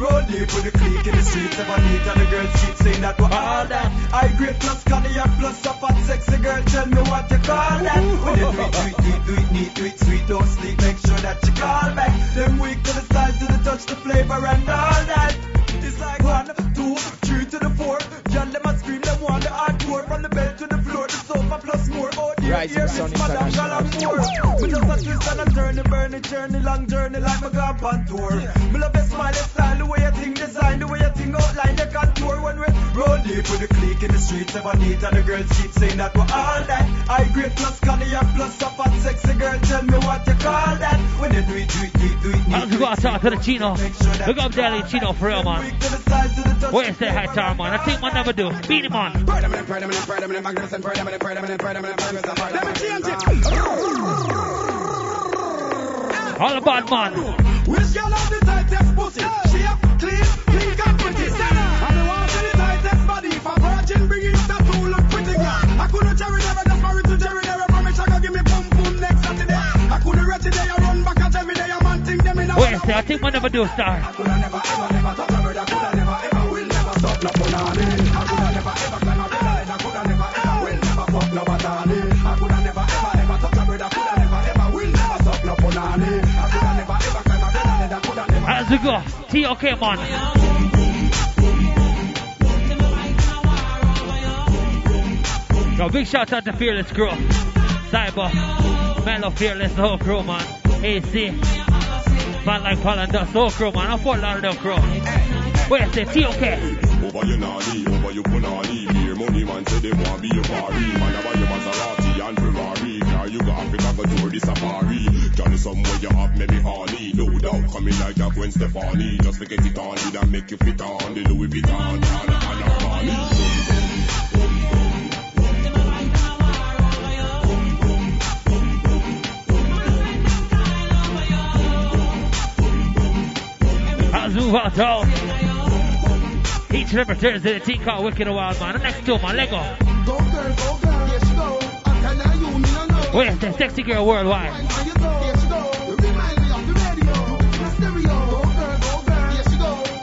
Road deep with the clique in the streets, never neat and the girls cheat, saying that we're all that. I grade plus cognac plus a fat sexy girl, tell me what you call that. When you do it, do it deep, do it neat, do it sweet, don't sleep, make sure that you call back. Them weak to the style, to the touch, the flavor and all that.
Rising
here
Sun International.
Galamore. Me just a twist and a journey, burn a journey, long journey like my gone on tour. Me love the smile, the style, the way you think design, the way you think outline, the contour when we roll deep with the clique in the streets, never neat and the girls cheat, saying that we're all that. I grade plus cognac plus a fat sexy girl, tell me what you call that. When you do it, do it deep, do it neat.
How's it go outside to the chino? Big up Daily Chino for real, man. What you say, hi, man? I think man never do. Beat him on.
Let me change it.
All about man.
Which girl have the tightest pussy? She up clean, pink and pretty. And the one with the tightest body. If a virgin bring it up, that look pretty girl. I couldn't cherry never just married to Jerry. Never promise I gonna give me boom boom next Saturday. I couldn't rest today. I run back at every day. Man think them in a
you say? I think man never do, star.
I coulda never ever never touch a bird. I coulda never ever will never stop no punani. I coulda never ever climb a bed I coulda never ever will never fuck no batani. Never.
Go? TOK, man. Yo, big shout out to Fearless Crew. Cyber. Mellow Fearless, the whole crew, man. AC. Man like Paul the whole crew, man. I'm Fort Lauderdale crew. Where you say? TOK.
Over your over your punani. Money man say they want be party. Man, your Maserati and Ferrari. Car you got Africa go tour the safari. Johnny somewhere you have maybe honey. No doubt coming like that Gwen Stefani. Just to get it on, it and make you fit on. The Louis Vuitton, and and Armani.
How's move out town? Each and every Thursday, the team called Wicked and Wild Man. The next two, man, Lego.
Go girl, go girl, yes go. I can now you, me no know.
Where you say? Sexy girl worldwide.
The the girl, girl.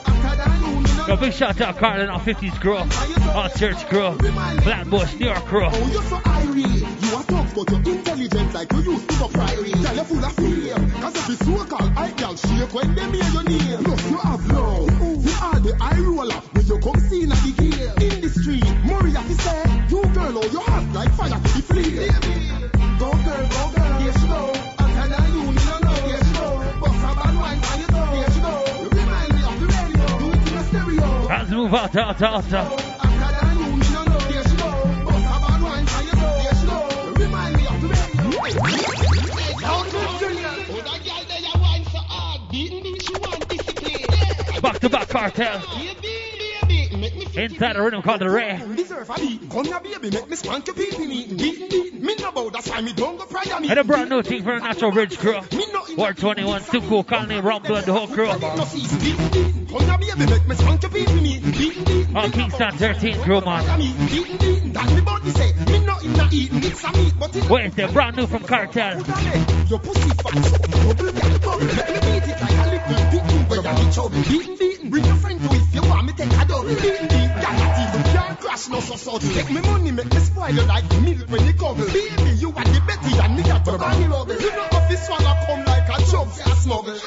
I can
Yo, big shout out Carlin on 50s crew. On Church crew. Flatbush, New York crew.
Oh, you're so irate. You are tough, but you're intelligent like you used to go priory. Tell you full of fear. Cause if it's so-called I girl shake when them hear your name. Plus you have love. You are the eye roller when you come see in the game. In the street, fi say, you girl, oh, you hot like fire to the flame.
Let's move out, out, out, out. to back cartel. Inside the rhythm called the Ray. And a brand new thing for Natural Bridge crew. Ward 21, Suku, Kunley, Blood, the whole crew. On Kingston 13 crew, man.
It.
Wait, they're brand new from
Kartel. It a. Bring your friend to you want me take a can't crash no so so. Take me money, make me spoil you like milk when you come. Baby, you are the Betty and me a to Barney Rubble. You know this swallow come like a chub, a smuggle.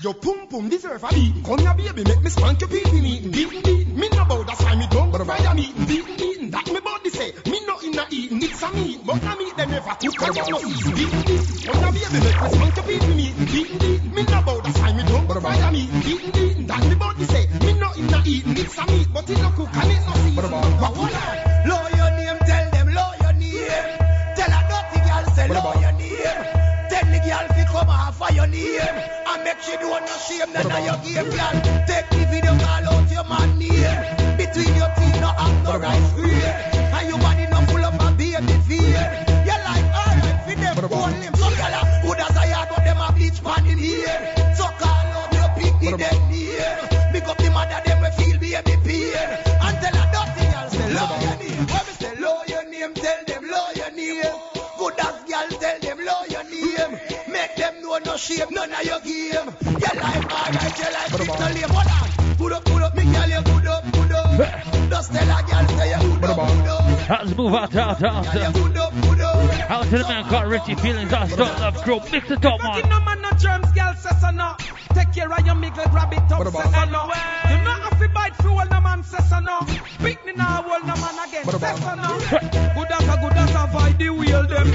Your pum pum deserve a beat. Come here, baby, make me spank your pee. Beating, beating. Me no bow, that's why me don't a meeting. Beating, beating. That me body say, me no in a eating. It's a meat, but a meat them never cook and you no eat. Beating, beating. Come here, baby, make me spank your pee. Beating, beating. Me no bow, that's why me don't go fry a meeting. That me body say, me no in a eating. It's a meat, but it no cook and it no season. What what?
Low your name, tell them low your name. Tell a dirty girl say low your name. Tell the girl fi come off of your name. And make she do no shame none of your game girl. Take the video call out your man name. Between your teeth no have no rice fear. And your body no full of a baby fear. You like alright fi them own limb. Some girl a good as up the mother them we feel baby pain. And tell a dirty girl say low your name. When me say low your name, tell them low your name. Good as girl, tell them low your name. Make them know no shame, none of your game. Your life alright, your life is no lame. Hold on, put up, put up, me girl, you good up, good up. Just tell a girl say you good up.
Let's move out, out, out. Out to the man called Richie Feelings, I still love crew. Mix it up, man.
No man, no germs, girl, says so no. Take care of your mickle, grab it up, says so no. You know have to bite through all no man, says so no. Pick me now, all no man again, says so no. Good as a good as a avoid the wheel them.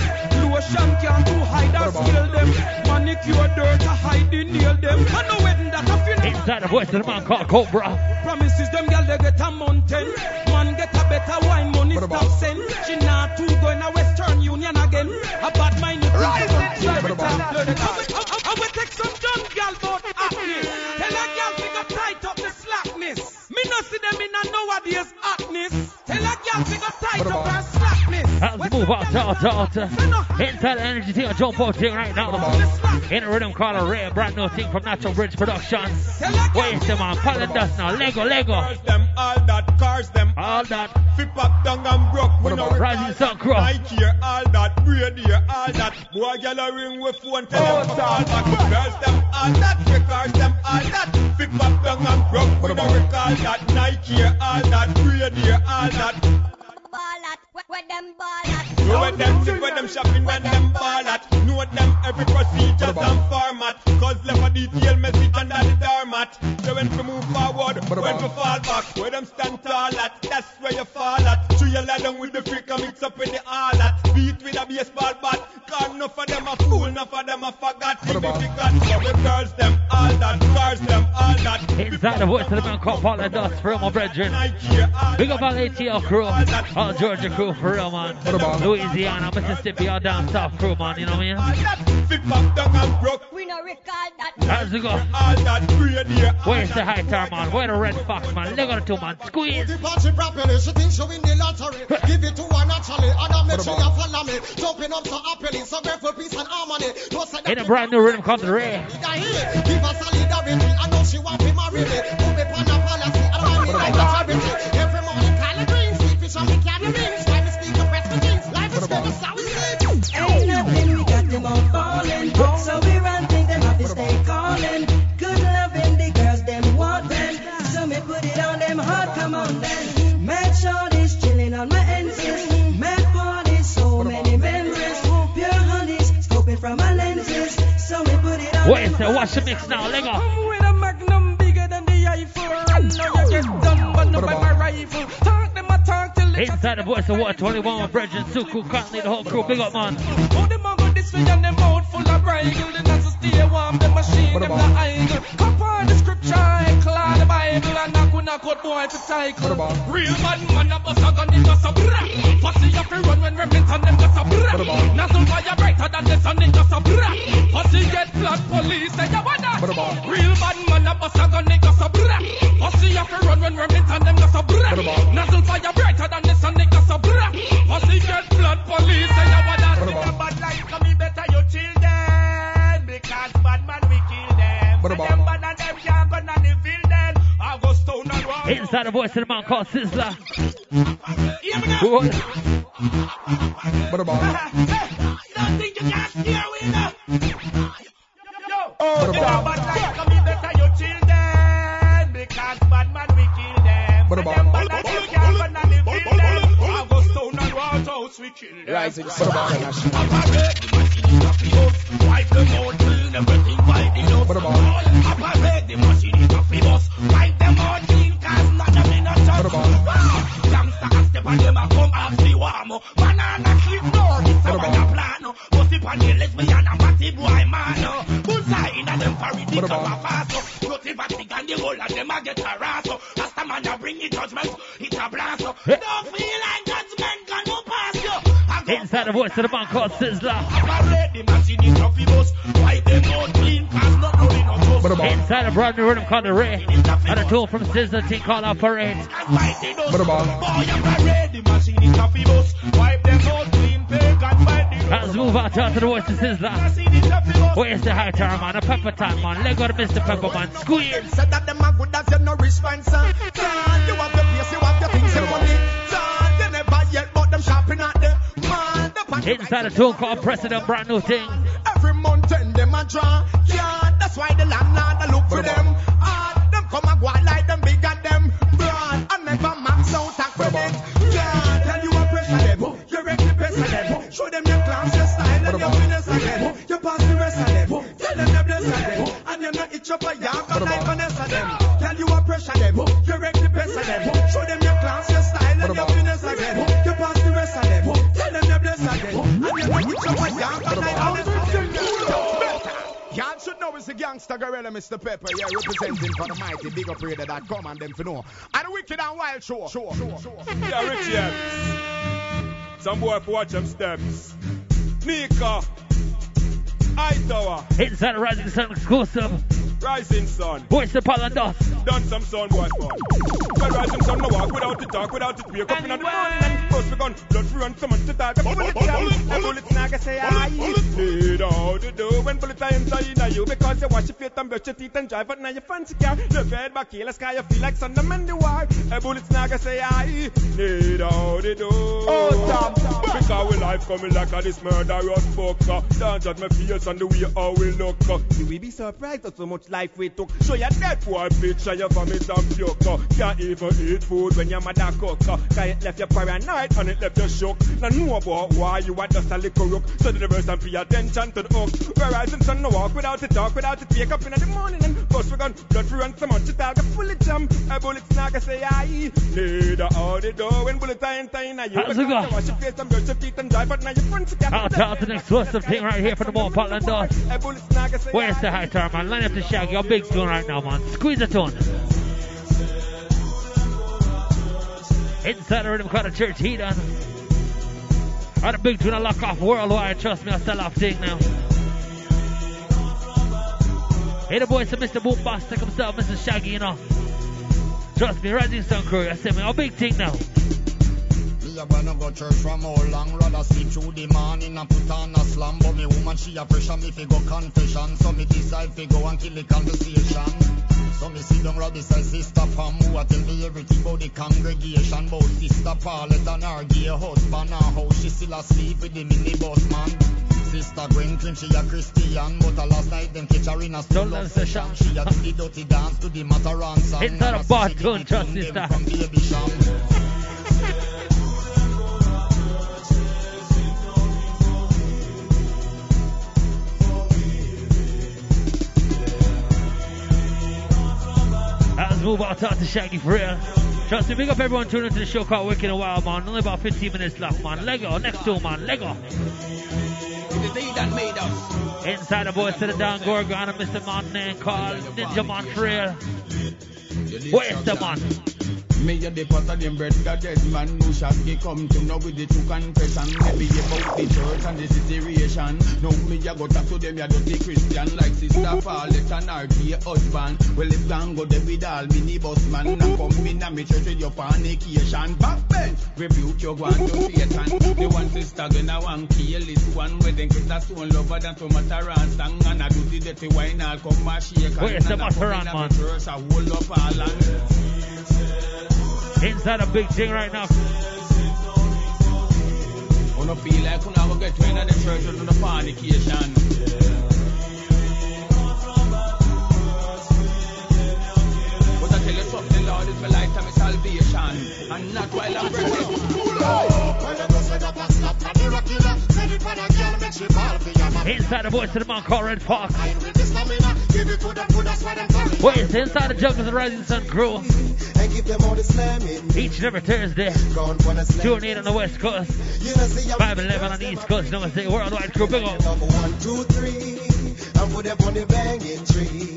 Lotion can't do hide and skill them. Manicure dirt to hide the nail them. I know wedding that a funeral.
Inside the voice of the man called Cobra.
Promises them girl they get a mountain. Man get a better wine, stop send. She not too going a Western Union again. A bad mind you think I will take some dumb girl about happiness. Tell a girl to go tight up the slackness. Me no see them in a nowadays happiness. Tell a girl to go tight up her slackness.
Let's move out, out, out. Inside the energy team, jump out thing right now. In a rhythm called a rare brand new thing from Natural Bridge Productions. Wait the man, Colin Dust now. Lego, Lego.
them all that, cars them
all that.
Fi pop down and broke, we no
Rising Sun Crew.
Nike here, all that, braid here, all that. Boy, gyal a ring with phone, tell them to call back. Girls them all that, fi cars them all that. Fi pop down and broke, we no recall that. Nike here, all that, braid here, all that.
Where them ball at?
Know where them sit, where them shopping, when them ball at. Know them every procedures and format. Cause left a detail message under the doormat. So when we move forward, when we fall back, where them stand tall at, that's where you fall at. So you lie down with the freak and mix up with the all at. Beat with a baseball bat. Cause enough of them a fool, enough of them a forgot. Significant, so we girls them all that, cars them all that.
Inside the voice of the man called Paul and Dust for my brethren. Big up all ATL crew, all Georgia crew for real, man. Louisiana, Mississippi, all down south crew, man. You know what I mean?
We no recall that.
How's it go?
All that braid here.
Where's the high tar, man? Where the red fox, man? Look at the two, man. Squeeze.
The party properly, she thinks she win the lottery. Give it to her naturally, other make she a follow me. Jumping up so happily, so grateful, peace and harmony.
In a brand new rhythm called the Ray.
that here. Give solidarity, I know she want to marry me. Put me on a policy, I want me like a charity. Every morning, collard greens, sweet fish on me candy rings. Jeans? Life so we
Ain't nothing, we got them all falling. So we run things, them have to stay calling. Good loving, the girls, them want them. So me put it on them hard, come on then. Mad shorties chilling on my entrance. Mad parties, so many memories. Pure honeys, scoping from my lenses. So me put it on
Wait,
them
so watch the mix now. Lego.
Come with a magnum bigger than the Eiffel. Run now you get done, but not by my rifle.
Inside the voice of Ward 21 with Brethren, Suku, Kunley, the whole crew. Big up, man.
Them a go this way and them out full of bridle. Them not to stay warm, them machine, them not idle. Cup on the scripture, clear the Bible, and knock on a cut boy to cycle. Real bad man a bust a gun, it just a brah. Pussy have to run when Remington them just a brah. Nozzle fire brighter than the sun, it just a brah. Pussy get blood, police say you want that. Real bad man a bust a gun, it just a brah. Pussy have to run when Remington them just a brah. Nozzle fire brighter than the sun, it just a brah.
Inside the voice of the man called Sizzla.
Hear me walk house we kill them.
Rising Sun.
Wipe them out, clean everything by the dust. Operate the machine, it off the bus. Wipe them out, clean, cause of them not touch. Youngster can step on them and come off the warm. Banana clip, no, this a a plan. Pussy pan the lesbian and batty boy, man. Bullseye in a them parody, come a fast. Batty and the whole of them a get harassed.
Inside the voice of the man called Sizzla.
Operate the machine, it off bus. Wipe them out, clean, cause not no no trust.
Inside a brand new rhythm called the Ray. And a tool from Sizzla team called Operate. Let's move out to the voice of Sizzla. Where's the high tower man? A pepper time man. Let go to Mr. Pepper man. Squeeze.
Said that them are good as you no response. You have your place, you have your things, your money. Son, you never yet, but them shopping at the man. The pan-
Inside a tool called President, brand new thing.
Every mountain them a draw. Yeah, that's why the landlord a look for them. Ah, them come and go out like them big and them broad. And never max out a credit. Yeah, tell you a pressure them. You wreck the best of them. Show them your class, your style, and your finesse again. You pass the rest of them. Tell them the bless of them. And you're not itch up a yard, the
gangster gorilla, Mr. Pepper. Yeah, representing for the mighty big up come and them for know. And the wicked and wild show. Sure, sure, sure.
Yeah, Richie Epps. Some boy for watch them steps. Nika. High Tower.
Inside the Rising Sun exclusive.
Rising Sun.
Voice of Palandos.
Done some son boy fun. Well, rising sun no walk without the talk, without it wake up in the morning. And first gun, blood run, someone to talk. A bullet jam, a bullet snag, I say aye. Need how to do when bullet I enter in you because you wash your face and brush your teeth and drive, but now you fancy car. Look head back here, sky, you feel like Sunderman the war. A bullet snag, I say aye. Need how to do. Oh, stop. Because we life coming like a this murderous fucker. Don't judge my fears and the way how we look. You will be surprised at so much life we took. Show your dead boy picture, your vomit and puke. Can't even eat food when your mother cook. It left you paranoid and it left you shook. Now know about why you are just a little rook. So the verse and pay attention to the hook. Rising sun no walk without it talk, without it wake up in the morning and bust we gun. Blood free run so much it talk, fully jump. A bullet snag, I say aye. Leader out the door when bullet I enter in you.
Go?
Wash your face and brush your teeth and drive, but now you front to
I'll tell the exclusive thing right here for the more Palandos. Where's the high tower man? Line up the shaggy. Your big tune right now, man. Squeeze the tune. Inside the rhythm the church heat on. Right, a big tune I lock off worldwide. Trust me, I sell off thing now. Hey, the boys, to Mr. Boombastic himself, Mr. Shaggy, you know. Trust me, Rising Sun Crew, I say me, a big thing now.
Me a wanna go church from how long Rather sleep through the morning and put on a slam But me woman she a pressure me fi go confession So me decide fi go and kill the conversation So me sit down right beside sister Pam Who a tell me everything about the congregation About sister Paulette and her gay husband And how she still asleep with the minibus man Sister Gwen claim she a Christian. But a last night them catch her in a stolen session She a do the dirty dance to the Matterhorn song
It's not a bar
see the
tune, trust
tune
me,
them from Baby Cham
Let's move on talk to Shaggy for real. Trust me, big up everyone tuning into the show called Wicked a while, man. Only about 15 minutes left, man. Lego, next two, man. Lego. Inside the voice of the Don Gorgon and Mr. Mountain called Ninja Montreal. Where's the man?
Me a the pot of them bread that dead man who shall get come to know with the true confession. Maybe about the church and the situation. No me a go talk to them ya dirty Christian like sister Paulette and her gay husband. Well if gang go there with all mini bus man and come in a me church with your fornication. Backbench rebuke your one to Satan. The one sister gonna one kill this one where them kiss a stone lover than to Matterhorn song and a do the dirty wine all come a shake.
The
And a come in a
man?
Church a hold up all and
Inside a big thing right now.
Wanna feel like when I go get to in the church and do the fornication. But I tell you something, Lord, it's my life and my salvation. And not while I'm
Inside the voice of the man called Red Fox. Where's inside the jungle of the Rising Sun crew? Each and every Thursday. Tune in on the West Coast. 511 on the East Coast. Number six worldwide crew. Big up.
One, two, three, and put them on the banging tree.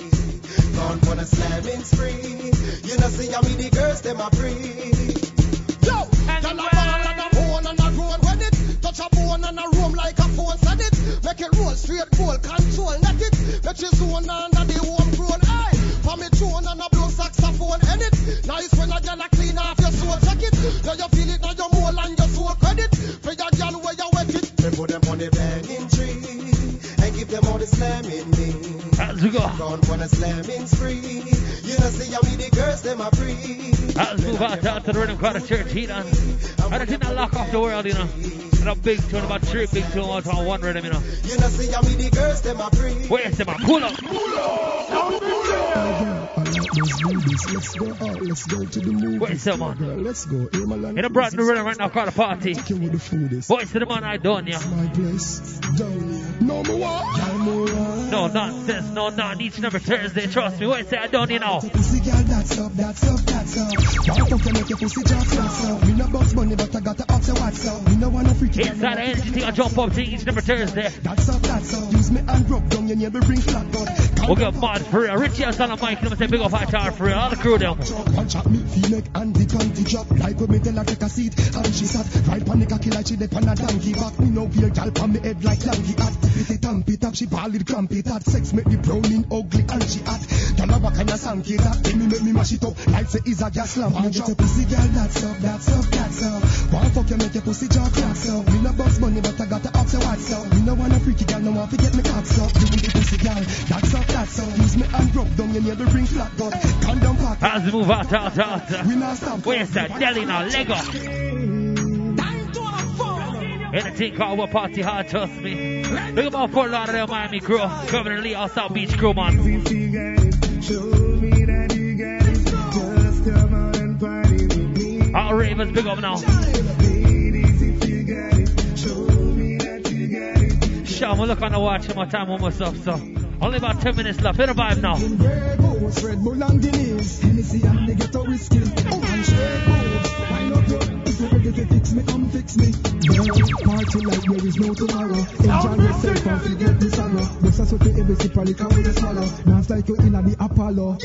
Gone for the slamming spree. You know, see how me the girls, them are free.
Yo, girl a ball and a bone and a roll with it. Touch a bone and a roam like a phone said it. Make it roll straight, ball control, net it. Make you zone under the home grown. Hey, for me tune and a blow saxophone in it. Nice when clean off your soul. Now you feel it, now you more and your soul credit. For your girl where you wet it.
Put them on the banging tree and give them all the slamming.
As we go.
Gone for the slamming spree. You know, see how me the girls, them are free.
Let's move out out to the rhythm called the church heat on. I don't think I lock off the world, you know. And a big tune, about three big tune, all on one rhythm, you know.
You know, see how me the girls, them are free.
Where's the man? Pull up.
Let's do this. Let's go out. Let's go to the movie.
Where's the man?
Girl, let's go. Hey, my land,
a brand new rhythm right now called the party.
the food is.
Voice to the man I done, yeah.
My place. Down. No more. No
nonsense, no none. Each and every Thursday, trust me. What say I done, you know.
Pussy that's up, that's up, make no box but got you.
Inside the energy I jump up to each and every Thursday.
That's up, that's up. Use me and rub down your neighbor, bring flat gun.
We'll get mad for real. Richie has on the mic, let me say big up high tower for real. All the crew them.
One chop me, feel make and the country drop. Like when me tell her take a seat, and she sat right on the cocky like she dey on a donkey back. Me no wear gal on me head like lanky hat. With it tamp it up, she ball it cramp it hat. Sex make me browning ugly and she hot. Gal a back and a sanky that. Then me make me mash it up like say is a gas lamp. Me get a pussy girl, that's up, that's up, that's up. One fuck you make your pussy jaw cracks up. Me no box money, but I got to ask you what's up. Me no wanna freaky gal, no want to get me cocks up. You with the pussy gal, that's up, that's up. Use me and rub down your neighbor, bring flat gun. Condom pack.
As we move out, out, out.
We not stop.
Where's that deli now? Lego. Anything called a party hard, trust me. Look about Fort Lauderdale, Miami crew. Governor Lee, all South Beach crew, man. All Ravens, big up now. Show me look on the watch, my time almost up, so. Only about 10 minutes left. Hit a vibe now.
Party like there is no tomorrow. Enjoy yourself and forget the sorrow. Liquor with a swallow. Dance like you're in the Apollo.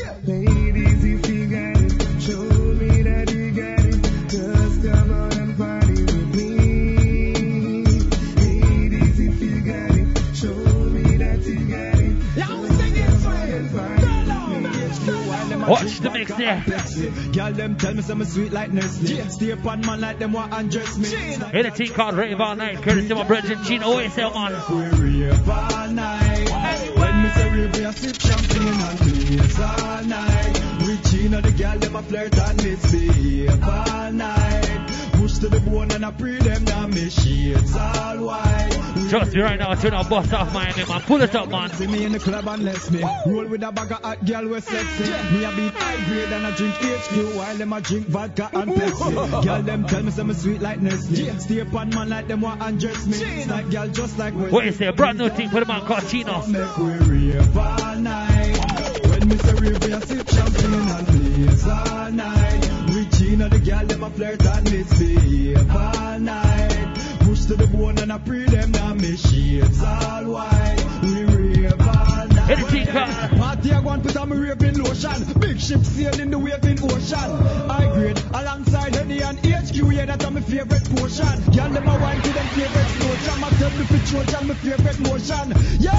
Mix.
Girl, them tell me sweet like Nestle. Stay up on man like them want undress me.
Anything called Rave All Night, courtesy of my brother Gino Oesel, man.
We rave all night. When me say rave, we a sip champagne and blaze all night. With Gina, the girl, them a flirt and misbehave all night. To the bone and I pre them down, me shades all white.
Trust me right now, turn our bus off Miami, man. Pull it up, man.
See me in the club and let me roll with a bag of hot girl with sexy. Me a beat high grade and I drink HQ while them a drink vodka and Pepsi. Girl them tell me some sweet like Nestle. Stay up on man like them want undress me. Like girl just like Wesley.
What is it? Brand new thing for the man called Chino.
Make we rave all night. When me say rave, we a sip champagne and blaze all night. Girl them a flirt and misbehave all night. Push to the bone and I pre them down, me shades all white.
Anything call.
Party I and put on my raving lotion. Big ship sailing the waving ocean. I grade alongside Henny and HQ, yeah, that's my favorite portion. Girl, them a wine to them favorite slow jam. I tell me for Trojan, my favorite motion. Yo,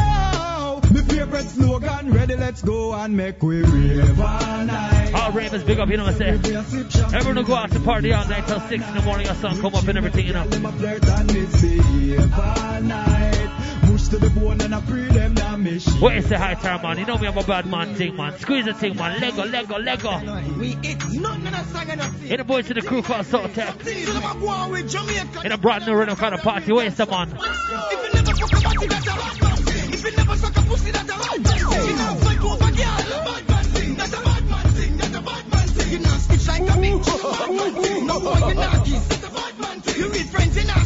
my favorite slogan. Ready, let's go and make we rave all night.
All ravers, big up, you know what I'm saying? Everyone go out to party all night till 6 in the morning, your sun come up and everything, you know.
Them a flirt and misbehave all night. Mush to the bone and I pray them not miss.
What is the high time, man? You know me, I'm a bad man thing, man. Squeeze the thing, man. Lego, Lego, Lego.
We it's nothing in a song and a thing.
In the boys to the crew called Salt Tech.
See, them a go on with Jamaica.
In a brand new rhythm kind of party. What is the man?
If you never fuck a body, that's a bad man thing. If you never suck a pussy, that's a bad man thing. You know, fight over girl, bad man thing. That's a bad man thing. That's a bad man thing. You know, stitch like a bitch. Bad man thing. No boy, you not kiss. That's a bad man thing. You read friends, you not a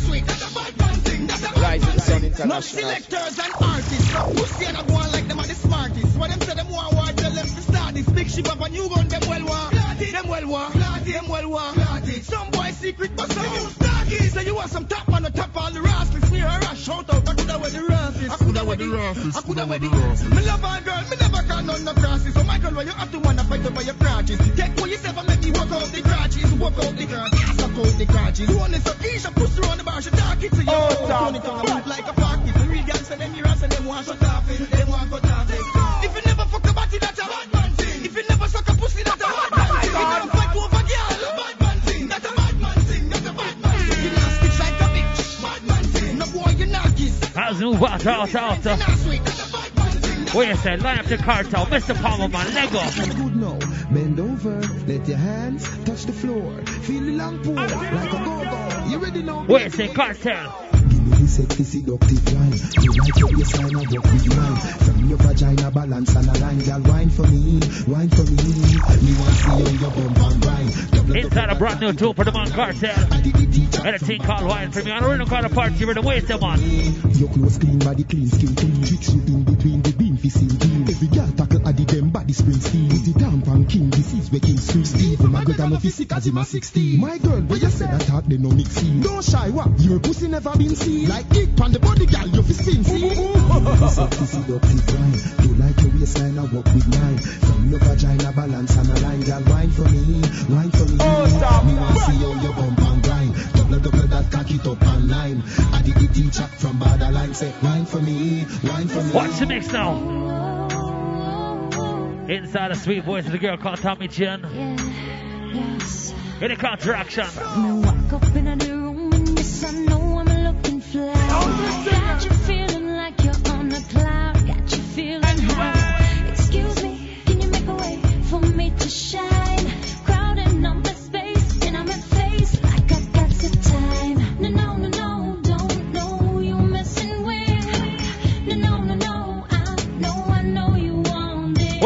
International.
No selectors and artists. No pussy and a on like them are the smartest. When them say them want war, tell them to start this big ship up a new gun. Them well war. Them well war. Them well war. Some boy secret but some Say you want some top man, to top all the rascals. Me a rush shout out. I coulda wear the rascals. I coulda wear the rascals. I coulda wear the rascals. Me love my girl. Me never call none no crosses. So my girl, why you have to wanna fight over your crotches? Take for yourself and make me walk out the crotches. Walk out the crotches. Suck out the crotches. You want to suck Keisha, push her on the bar. She dark it to you. Oh, Turn it on. Like a pocket. The real gangster, them here and them want shut off it. Them want cut off it. If you never fuck a body, that's a bad man thing. If you never never fight over girl, thing. That's a thing. That's a thing. You stitch like a bitch. Thing. Boy, you?
Line up the Kartel. Mr. Palmer. Lego.
Good now. Bend over, let your hands touch the floor. Feel the long pull like a go-go. You ready? Kartel. Wine. You your I. From your vagina balance and girl. Wine for me, wine for me. Want to see you your bum and grind.
Inside a brand new tool for the man Kartel. And a thing called Wine for me. On a rhythm called a party. We're the waste them on.
Your clothes clean, body clean, skin clean. Tricks you in between the sing clean. Every girl tackle addy them body spring steam. With the damp and king, this is where king. My girl know fi sick as him a 16. My girl, where you say that talk, they no mix in. Don't shy, what? Your pussy never been seen. Like it on the body, girl, you fi spin, see? Wine. You like your waistline, I walk with mine. From your vagina balance and a line, girl, wine for me, wine for me. Oh, stop. Me want see how you bump and grind. Double, double that cock it up and line. Did the teacher from borderline say, wine for me, wine for me.
Watch the mix now. Inside a sweet voice of the girl called Tami Chynn.
Yes.
In a counteraction.
Me walk up in the room and yes, I know I'm looking fly. Got you feeling like you're on a cloud.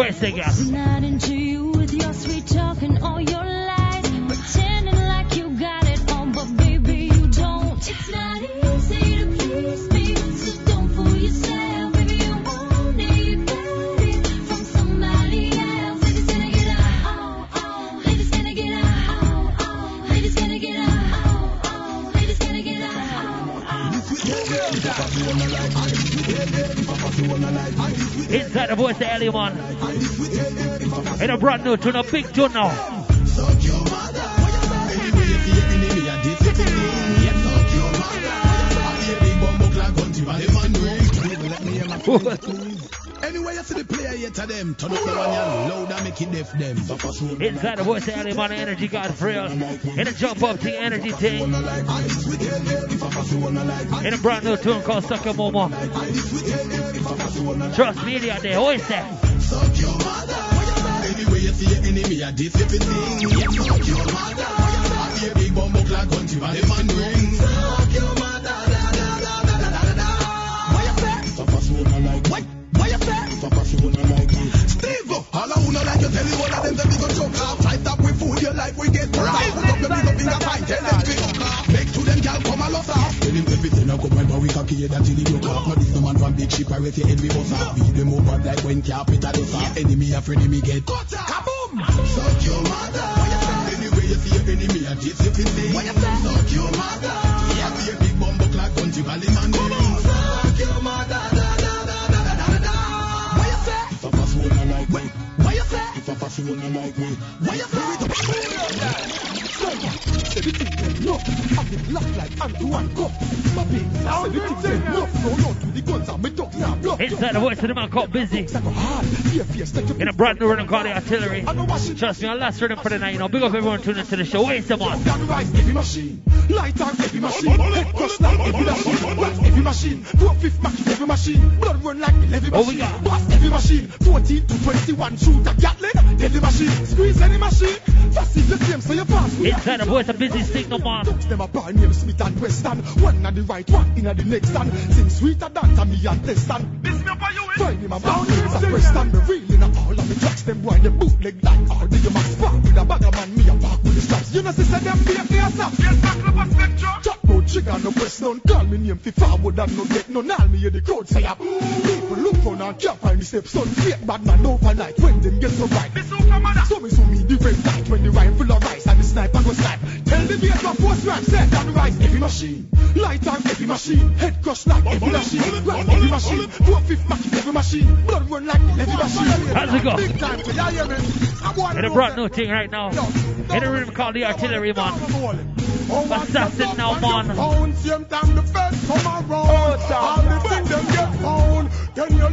Where's the gas?
Not into you with your sweet talk and all your lies. Pretending like you got it all, but baby, you don't. It's not easy to please me, so don't fool yourself. Baby, you you got it from somebody else. Ladies, I get out? Oh, oh. Ladies, I get out? Oh, oh. Ladies, I get out? Oh, oh. Ladies, I get out? Oh, oh.
Inside the voice of Ellie man. In a brand new tune, a big tune now.
Anyway, you see the player here to them. Turn up the one you and make it deaf them.
Inside the voice of Ellie man, energy God for real. In a jump up thing, energy thing. In a brand new tune called Sucker Momo. Trust media day, always say.
Anyway, you see your enemy, a this if it thing. Yes, your mother. I a big bumbo clad country, but the man ring. Suck your mother. Da. You say? If a persona like what? What you say? If a persona like Steve, all I wanna like you tell you all of them that we go choke off. Fight up with food, your life we get off. Put up your big up finger fight, tell them to hook off. Make to them gal come and loss off. Tell him everything I come by we cocky head until he broke off. Now this no man from big ship, I rate your we bust off. Beat them over like when capital is off. Enemy a friend, enemy get cut off. Kaboom! Suck your mother. Anyway you see your enemy, a this you thing. What you say? Suck your mother. Yeah, be a big bumbo clad country valley man. Come on. Suck your mother. Da, da, da, da, da, da, da. What you say?
like me. Why you play with the Say Antoine Cup. My big, say the me.
Inside the voice of the man called Busy. In a brand new rhythm called the Artillery. Trust me, our last rhythm for the night. You know, big up everyone tuning into the show. Wait some on.
Heavy machine, light and heavy machine, head crush like heavy machine, wax heavy machine, four fifth Mac heavy machine, blood run like heavy machine, boss heavy machine, 14 to 21 shooter Gatling, deadly machine, squeeze any machine, fast the same so you pass. we
Inside the voice of Busy Signal Man.
them a bar name Smith and Weston. One at the right, one in at the next stand. Sing sweeter than Tommy and Teston. This me up you eh? Find him a bound names at Weston. Me reeling at all of me tracks. Them boy them bootleg like all the you max spark with a bag of man. Me a park with the straps. You know sister them be a clear sap. Yes, back up a spectrum. Chat road trigger no press none. Call me name fi forward and no get none. All me hear the crowd say up. People look for and can't find the steps. Son fake bad man overnight when them get so right. So me so me the red light when the rhyme full of rice and the sniper go snipe. Tell the bass of post rap set down the rise heavy machine. Light and heavy machine. Head crush like heavy machine. Right heavy machine. Four fifth Mac heavy machine. Blood run like heavy machine.
How's it go?
Big time for y'all hear me. I want
In a brand new thing right now. In a rhythm called the Artillery Man. Assassin now,
the come the out. And you.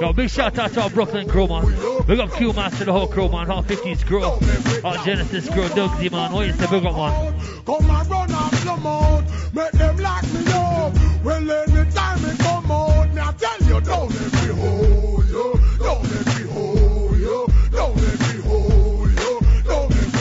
Yo, big shout out to our Brooklyn crew, man. Big up Q Master, the whole crew, man. All 50s crew. All Genesis crew, Dugsy, man. What say, big up.
Come and run off the mouth, make them lock me up. Well, anytime it come out, I tell you, don't let me hold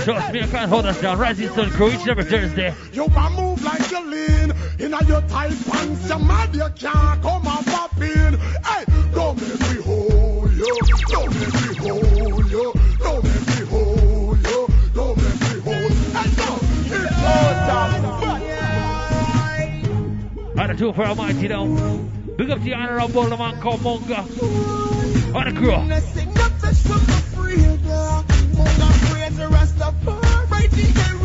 Trust me, I can't hold us down. Rising Sun crew each and every Thursday.
You can move like you lean, in a your tight pants, you mad, you can't come and pop in. Hey, don't let me hold you, don't let me hold you, don't let me hold you, don't let me hold. Hey, no, it's all time.
Out of two for Almighty now. Big up the honorable the man called Munga. On the crew.
Something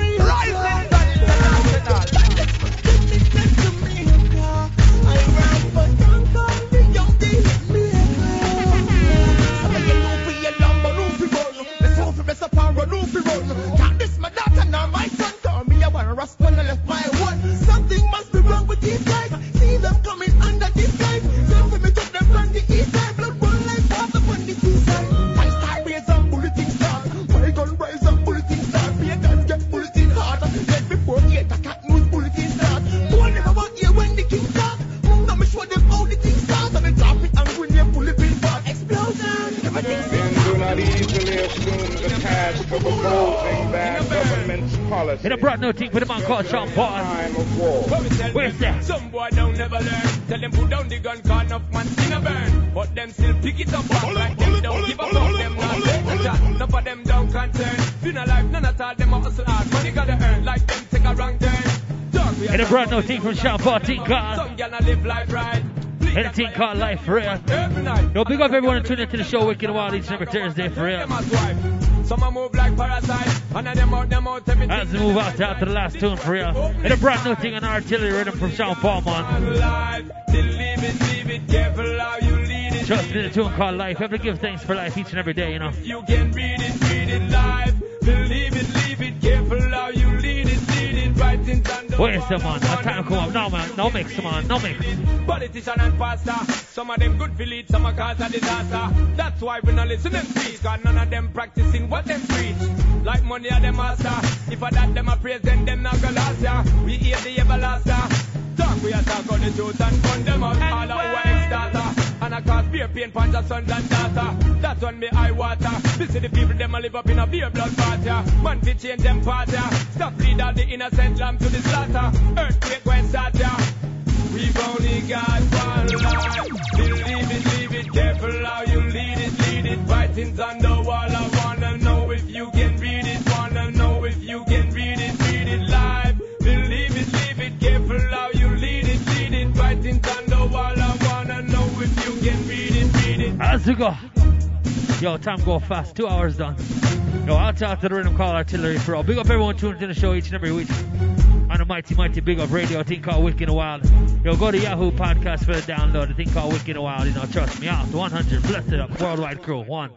brand new thing for the man called Sean Paul. Where's that?
Some boy don't never learn. Tell them put down the gun, cause enough man still a burn. But them still pick it up back like them don't give a fuck. Them not take a. None of them don't concern. Funeral life, none at all. Them hustle hard. Money gotta earn. Like them take a wrong turn.
In a brand new thing from Sean Paul, thing called.
Some gyal a live life right.
In a thing called Life for Real. Yo, big up everyone tuned into the show Wicked and Wild each and every Thursday for real.
Some a move like parasite. And them out, them out, everything.
As we move out to, to the last tune for real. In a brand new thing on artillery rhythm from Sean Paul, man.
Life, then live it, live it. Careful how you lead it.
Trust me, the tune called Life. To give thanks for life each and every day, you know.
You can read it, read it live. Thunder.
Where's the man? Time come up. No, man. No mix, man. No mix.
Politician and pastor. Some of them good for lead, some are cause a disaster. That's why we not listen them speak. Cause none of them practicing what them preach. Like money are them master. If I that them a praise, then them not gonna last ya. We hear the everlasting. Talk we are talk on the truth and fund them out. All our starter. I cause beer pain punch your sons and daughter. That's when me eye water. This is the people them a live up in a beer blood party. Man fi change them party. Stop lead all the innocent lamb to the slaughter. Earthquake when start ya. We've only got one life. Believe it, leave it. Careful how you lead it, lead it. Writings on the wall. I wanna know
Go. Yo, time go fast. Two hours done. Yo, out to, the rhythm call artillery for all. Big up everyone tuning to the show each and every week. On the Mighty Mighty Big Up Radio, thing called Wicked Wild. Yo, go to Yahoo Podcast for the download, a thing called Wicked Wild. You know, trust me, out 100, Blessed up, worldwide crew, one.